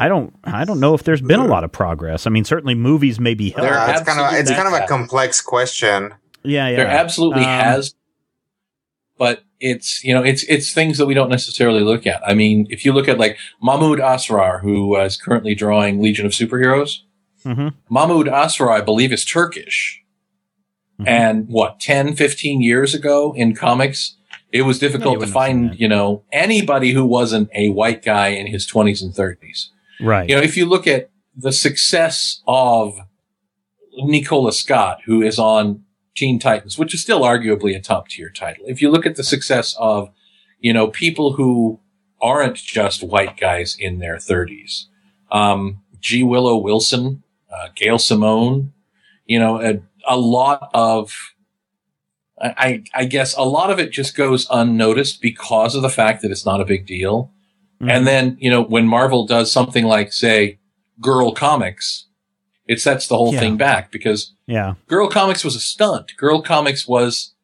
I don't I don't know if there's been a lot of progress. I mean, certainly movies may be helped. There Uh, it's kind of it's kind of a complex question. Yeah, yeah. There absolutely Um, has, but it's you know it's it's things that we don't necessarily look at. I mean, if you look at like Mahmoud Asrar, who uh, is currently drawing Legion of Superheroes, Mhm. Mahmoud Asrar, I believe, is Turkish. Mhm. And what, 10, 15 years ago in comics, it was difficult to wouldn't have seen find, you know, anybody who wasn't a white guy in his 20s and 30s. Right. You know, if you look at the success of Nicola Scott, who is on Teen Titans, which is still arguably a top tier title. If you look at the success of, you know, people who aren't just white guys in their thirties, um, G. Willow Wilson, uh, Gail Simone, you know, a, a lot of, I, I guess a lot of it just goes unnoticed because of the fact that it's not a big deal. Mhm. And then, you know, when Marvel does something like, say, Girl Comics, it sets the whole Yeah. thing back because yeah, Girl Comics was a stunt. Girl Comics was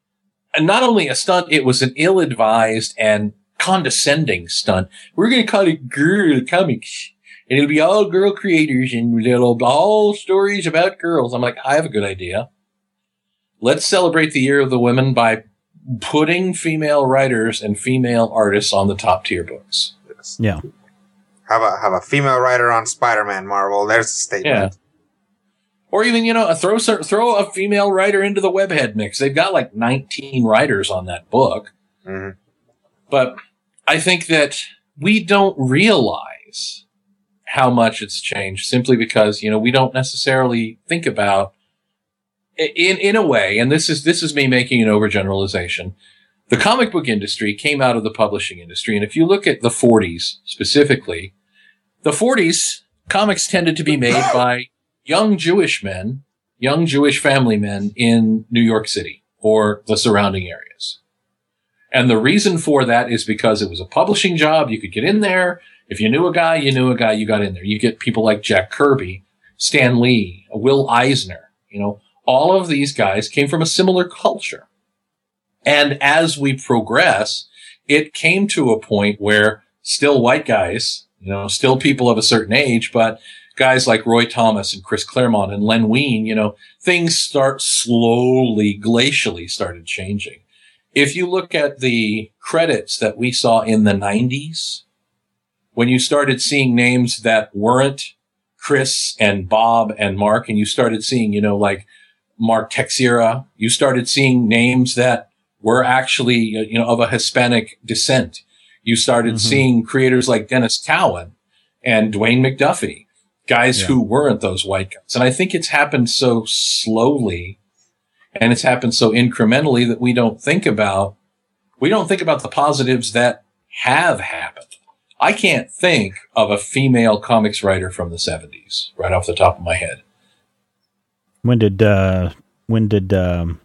not only a stunt, it was an ill-advised and condescending stunt. We're going to call it Girl Comics. And it'll be all girl creators and little all stories about girls. I'm like, I have a good idea. Let's celebrate the year of the women by putting female writers and female artists on the top tier books. Yeah. Have a have a female writer on Spider-Man Marvel. There's a statement. Yeah. Or even, you know, throw throw a female writer into the webhead mix. They've got like 19 writers on that book. Mhm. But I think that we don't realize how much it's changed simply because, you know, we don't necessarily think about in, in a way, and this is, this is me making an overgeneralization. The comic book industry came out of the publishing industry. And if you look at the 40s specifically, the 40s comics tended to be made by young Jewish men, young Jewish family men in New York City or the surrounding areas. And the reason for that is because it was a publishing job. You could get in there. If you knew a guy, you knew a guy, you got in there. You get people like Jack Kirby, Stan Lee, Will Eisner, you know, all of these guys came from a similar culture. And as we progress, it came to a point where still white guys, you know, still people of a certain age, but guys like Roy Thomas and Chris Claremont and Len Wein, you know, things start slowly, glacially started changing. If you look at the credits that we saw in the 90s, when you started seeing names that weren't Chris and Bob and Mark, and you started seeing, you know, like Mark Texeira, you started seeing names that were actually, you know, of a Hispanic descent. You started Mhm. seeing creators like Denys Cowan and Dwayne McDuffie, guys Yeah. who weren't those white guys. And I think it's happened so slowly and it's happened so incrementally that we don't think about, we don't think about the positives that have happened. I can't think of a female comics writer from the 70s right off the top of my head. When did uh when did um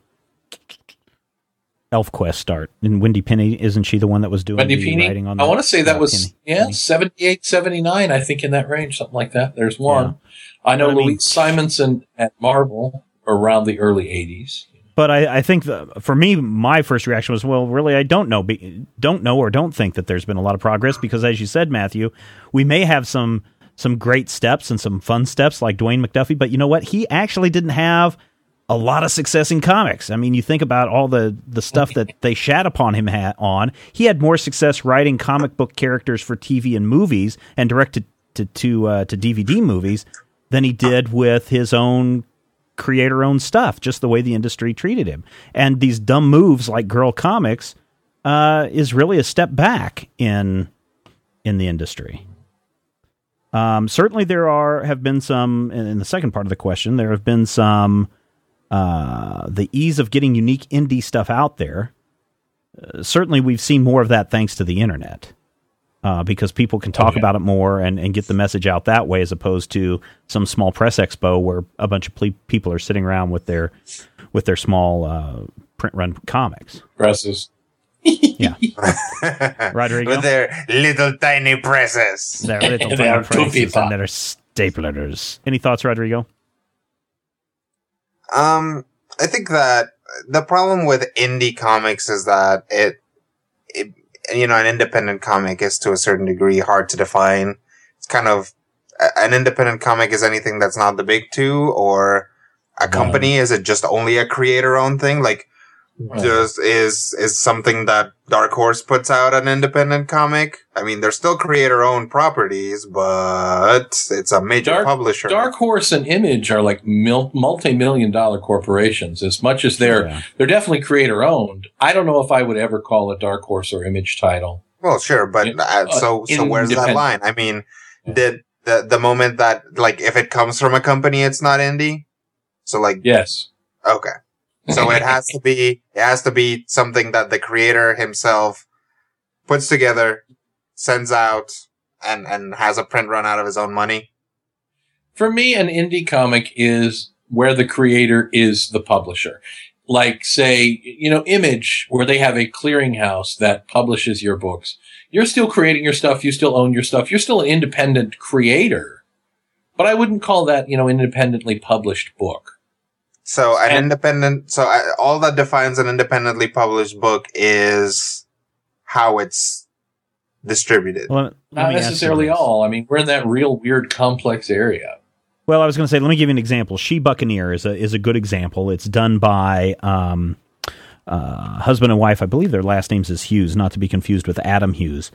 ElfQuest start? And Wendy Pini isn't she the one that was doing Wendy the Pini, writing on I want to say that Yeah, was, Penny. yeah, Penny. 78, 79, I think in that range, something like that. There's one. I know But I mean- Louise Simonson at Marvel around the early 80s. But I, I think the, for me, my first reaction was, well, really, I don't know, be, don't know, or don't think that there's been a lot of progress because, as you said, Matthew, we may have some some great steps and some fun steps like Dwayne McDuffie, but you know what? He actually didn't have a lot of success in comics. I mean, you think about all the the stuff that they shat upon him ha- on. He had more success writing comic book characters for TV and movies and directed to to uh, to DVD movies than he did with his own creator owned stuff, just the way the industry treated him. And these dumb moves like Girl Comics uh, is really a step back in in the industry. Um, certainly, there are have been some in, in the second part of the question. There have been some uh, the ease of getting unique indie stuff out there. Uh, certainly, we've seen more of that thanks to the internet. Uh, because people can talk yeah. about it more and, and get the message out that way, as opposed to some small press expo where a bunch of ple- people are sitting around with their with their small uh, print run comics. Presses. Yeah, Rodrigo? With their little tiny presses. their little They are tiny toothy faces pop. and their staplers. Any thoughts, Rodrigo? Um, I think that the problem with indie comics is that it, it, you know, an independent comic is to a certain degree hard to define. It's kind of, an independent comic is anything that's not the big two or a company. Is it just only a creator owned thing? Like, Does, is, is something that Dark Horse puts out an independent comic? I mean, they're still creator owned properties, but it's a major Dark, publisher. Dark Horse and Image are like mil- multi-million dollar corporations. As much as they're Yeah. they're definitely creator owned. I don't know if I would ever call a Dark Horse or Image title. Well, sure, but uh, so so where's that line? I mean, Yeah. did the the moment that like if it comes from a company, it's not indie. So like, Yes. okay, So it has to be it has to be something that the creator himself puts together, sends out, and and has a print run out of his own money. For me, an indie comic is where the creator is the publisher. Like, say, you know, Image, where they have a clearinghouse that publishes your books. You're still creating your stuff. You still own your stuff. You're still an independent creator. But I wouldn't call that, you know, independently published book. So an And- independent, so I, all that defines an independently published book is how it's distributed. Well, let Not me ask you necessarily all. I mean, we're in that real weird complex area. Well, I was going to say, let me give you an example. She Buccaneer is a is a good example. It's done by um, uh, husband and wife. I believe their last names is Hughes, not to be confused with Adam Hughes.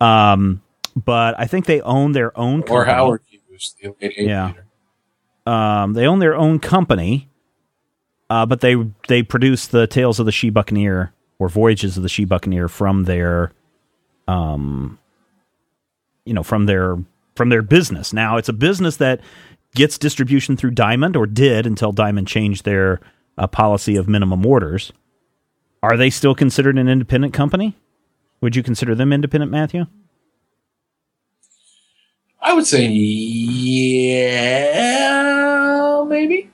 Um, but I think they own their own Or. Howard Hughes, the Yeah. Um, they own their own company, uh, but they they produce the Tales of the She Buccaneer or Voyages of the She Buccaneer from their, um, you know, from their from their business. Now it's a business that gets distribution through Diamond or did until Diamond changed their uh, policy of minimum orders. Are they still considered an independent company? Would you consider them independent, Matthew? I would say, yeah, maybe.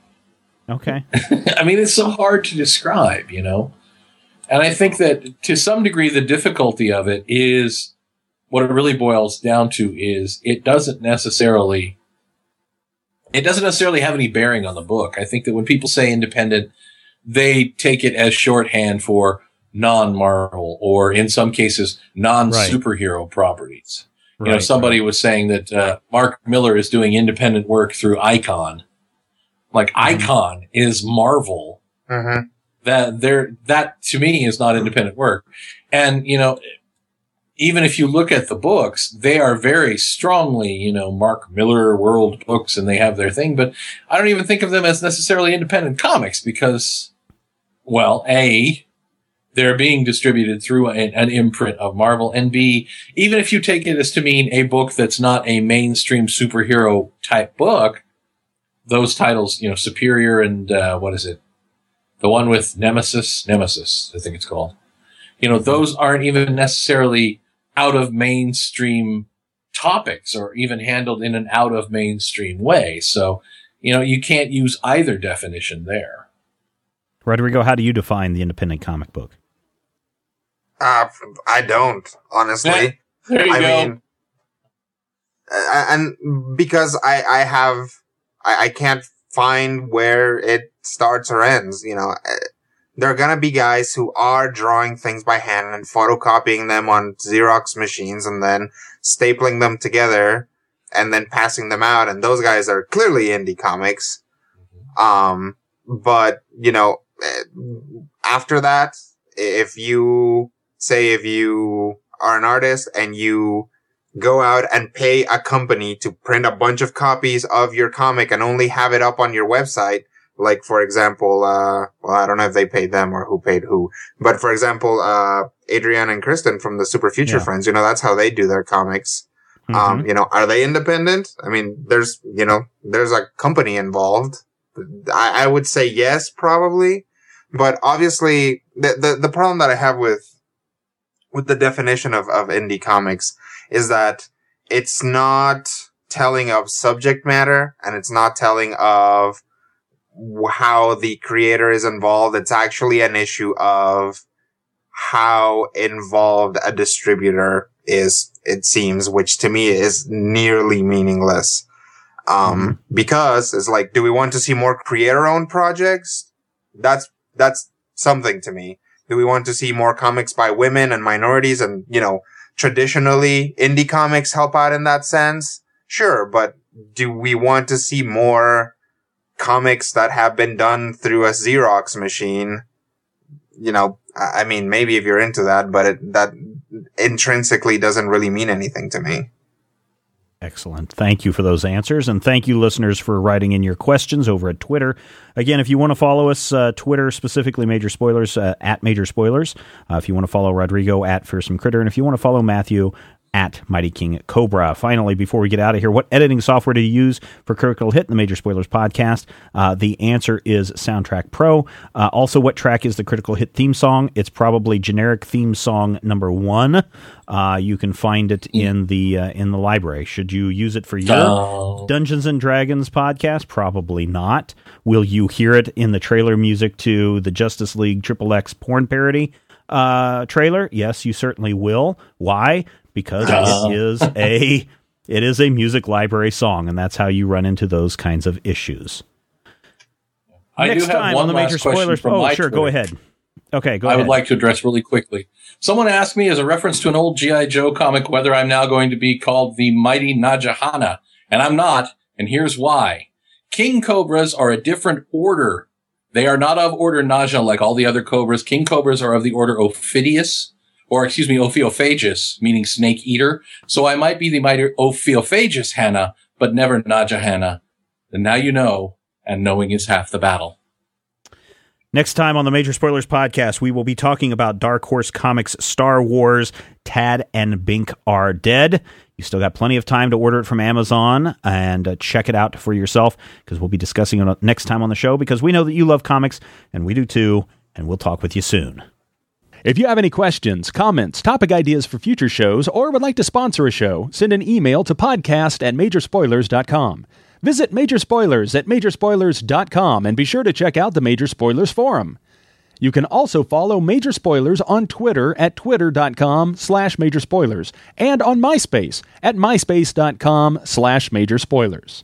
Okay. I mean, it's so hard to describe, you know? And I think that to some degree, the difficulty of it is what it really boils down to is it doesn't necessarily, it doesn't necessarily have any bearing on the book. I think that when people say independent, they take it as shorthand for non-Marvel or in some cases non-superhero properties. You know, Right, somebody was saying that uh, Mark Millar is doing independent work through Icon. Like Icon is Marvel. hmm That there, that to me is not independent work. And you know, even if you look at the books, they are very strongly, you know, Mark Millar World books, and they have their thing. But I don't even think of them as necessarily independent comics because, well, a they're being distributed through an, an imprint of Marvel, and B, even if you take it as to mean a book that's not a mainstream superhero type book, those titles, you know, Superior and uh, what is it? The one with Nemesis, Nemesis, I think it's called. You know, those aren't even necessarily out of mainstream topics or even handled in an out of mainstream way. So, you know, you can't use either definition there. Rodrigo, how do you define the independent comic book? Uh, I don't honestly. There you I go. mean, uh, and because I, I have, I, I can't find where it starts or ends, you know, Uh, there are gonna be guys who are drawing things by hand and photocopying them on Xerox machines and then stapling them together and then passing them out. And those guys are clearly indie comics. Um, but, you know, eh, after that, if you say if you are an artist and you go out and pay a company to print a bunch of copies of your comic and only have it up on your website, like for example, uh, well, I don't know if they paid them or who paid who, but for example, uh, Adrian and Kristen from the Super Future Yeah. Friends, you know, that's how they do their comics. Mm-hmm. Um, you know, are they independent? I mean, there's, you know, there's a company involved. I, I would say yes, probably. But obviously, the, the, the problem that I have with, with the definition of, of indie comics is that it's not telling of subject matter and it's not telling of how the creator is involved. It's actually an issue of how involved a distributor is, it seems, which to me is nearly meaningless. Um, because it's like, do we want to see more creator owned projects? That's, that's something to me. Do we want to see more comics by women and minorities and, you know, traditionally indie comics help out in that sense? Sure, but do we want to see more comics that have been done through a Xerox machine? You know, I mean, maybe if you're into that, but it, that intrinsically doesn't really mean anything to me. Excellent. Thank you for those answers. And thank you, listeners, for writing in your questions over at Twitter. Again, if you want to follow us, uh, Twitter, specifically Major Spoilers, uh, at Major Spoilers. Uh, if you want to follow Rodrigo, at Fearsome Critter. And if you want to follow Matthew, at Mighty King Cobra. Finally, before we get out of here, what editing software do you use for Critical Hit the Major Spoilers podcast? Uh, the answer is Soundtrack Pro. Uh, also, what track is the Critical Hit theme song? It's probably generic theme song number one. Uh, you can find it in the uh, in the library. Should you use it for your Oh. Dungeons and Dragons podcast? Probably not. Will you hear it in the trailer music to the Justice League Triple X porn parody uh, trailer? Yes, you certainly will. Why? Because Duh. it is a it is a music library song, and that's how you run into those kinds of issues. I Next do have time one on the major spoilers. from Oh, sure, go ahead. Okay, go I ahead. would like to address really quickly. Someone asked me as a reference to an old G.I. Joe comic whether I'm now going to be called the Mighty Najahana, and I'm not, and here's why. King Cobras are a different order. They are not of order Naja like all the other Cobras. King Cobras are of the order Ophidius, or excuse me, Ophiophagus, meaning snake eater. So I might be the mighty Ophiophagous Hannah, but never Najahana. And now you know, and knowing is half the battle. Next time on the Major Spoilers podcast, we will be talking about Dark Horse Comics Star Wars Tag and Bink Are Dead. You still got plenty of time to order it from Amazon and uh, check it out for yourself because we'll be discussing it next time on the show because we know that you love comics and we do too, and we'll talk with you soon. If you have any questions, comments, topic ideas for future shows, or would like to sponsor a show, send an email to podcast at majorspoilers.com. Visit Major Spoilers at majorspoilers.com and be sure to check out the Major Spoilers Forum. You can also follow Major Spoilers on Twitter at twitter.com slash major spoilers and on MySpace at myspace.com slash major spoilers.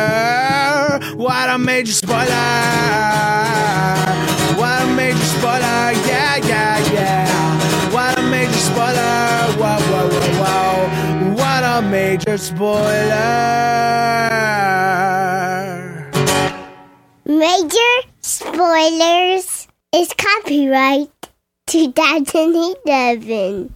Major spoiler! What a major spoiler! Yeah, yeah, yeah! What a major spoiler! Whoa, whoa, whoa, whoa! What a major spoiler! Major spoilers is copyright 2011.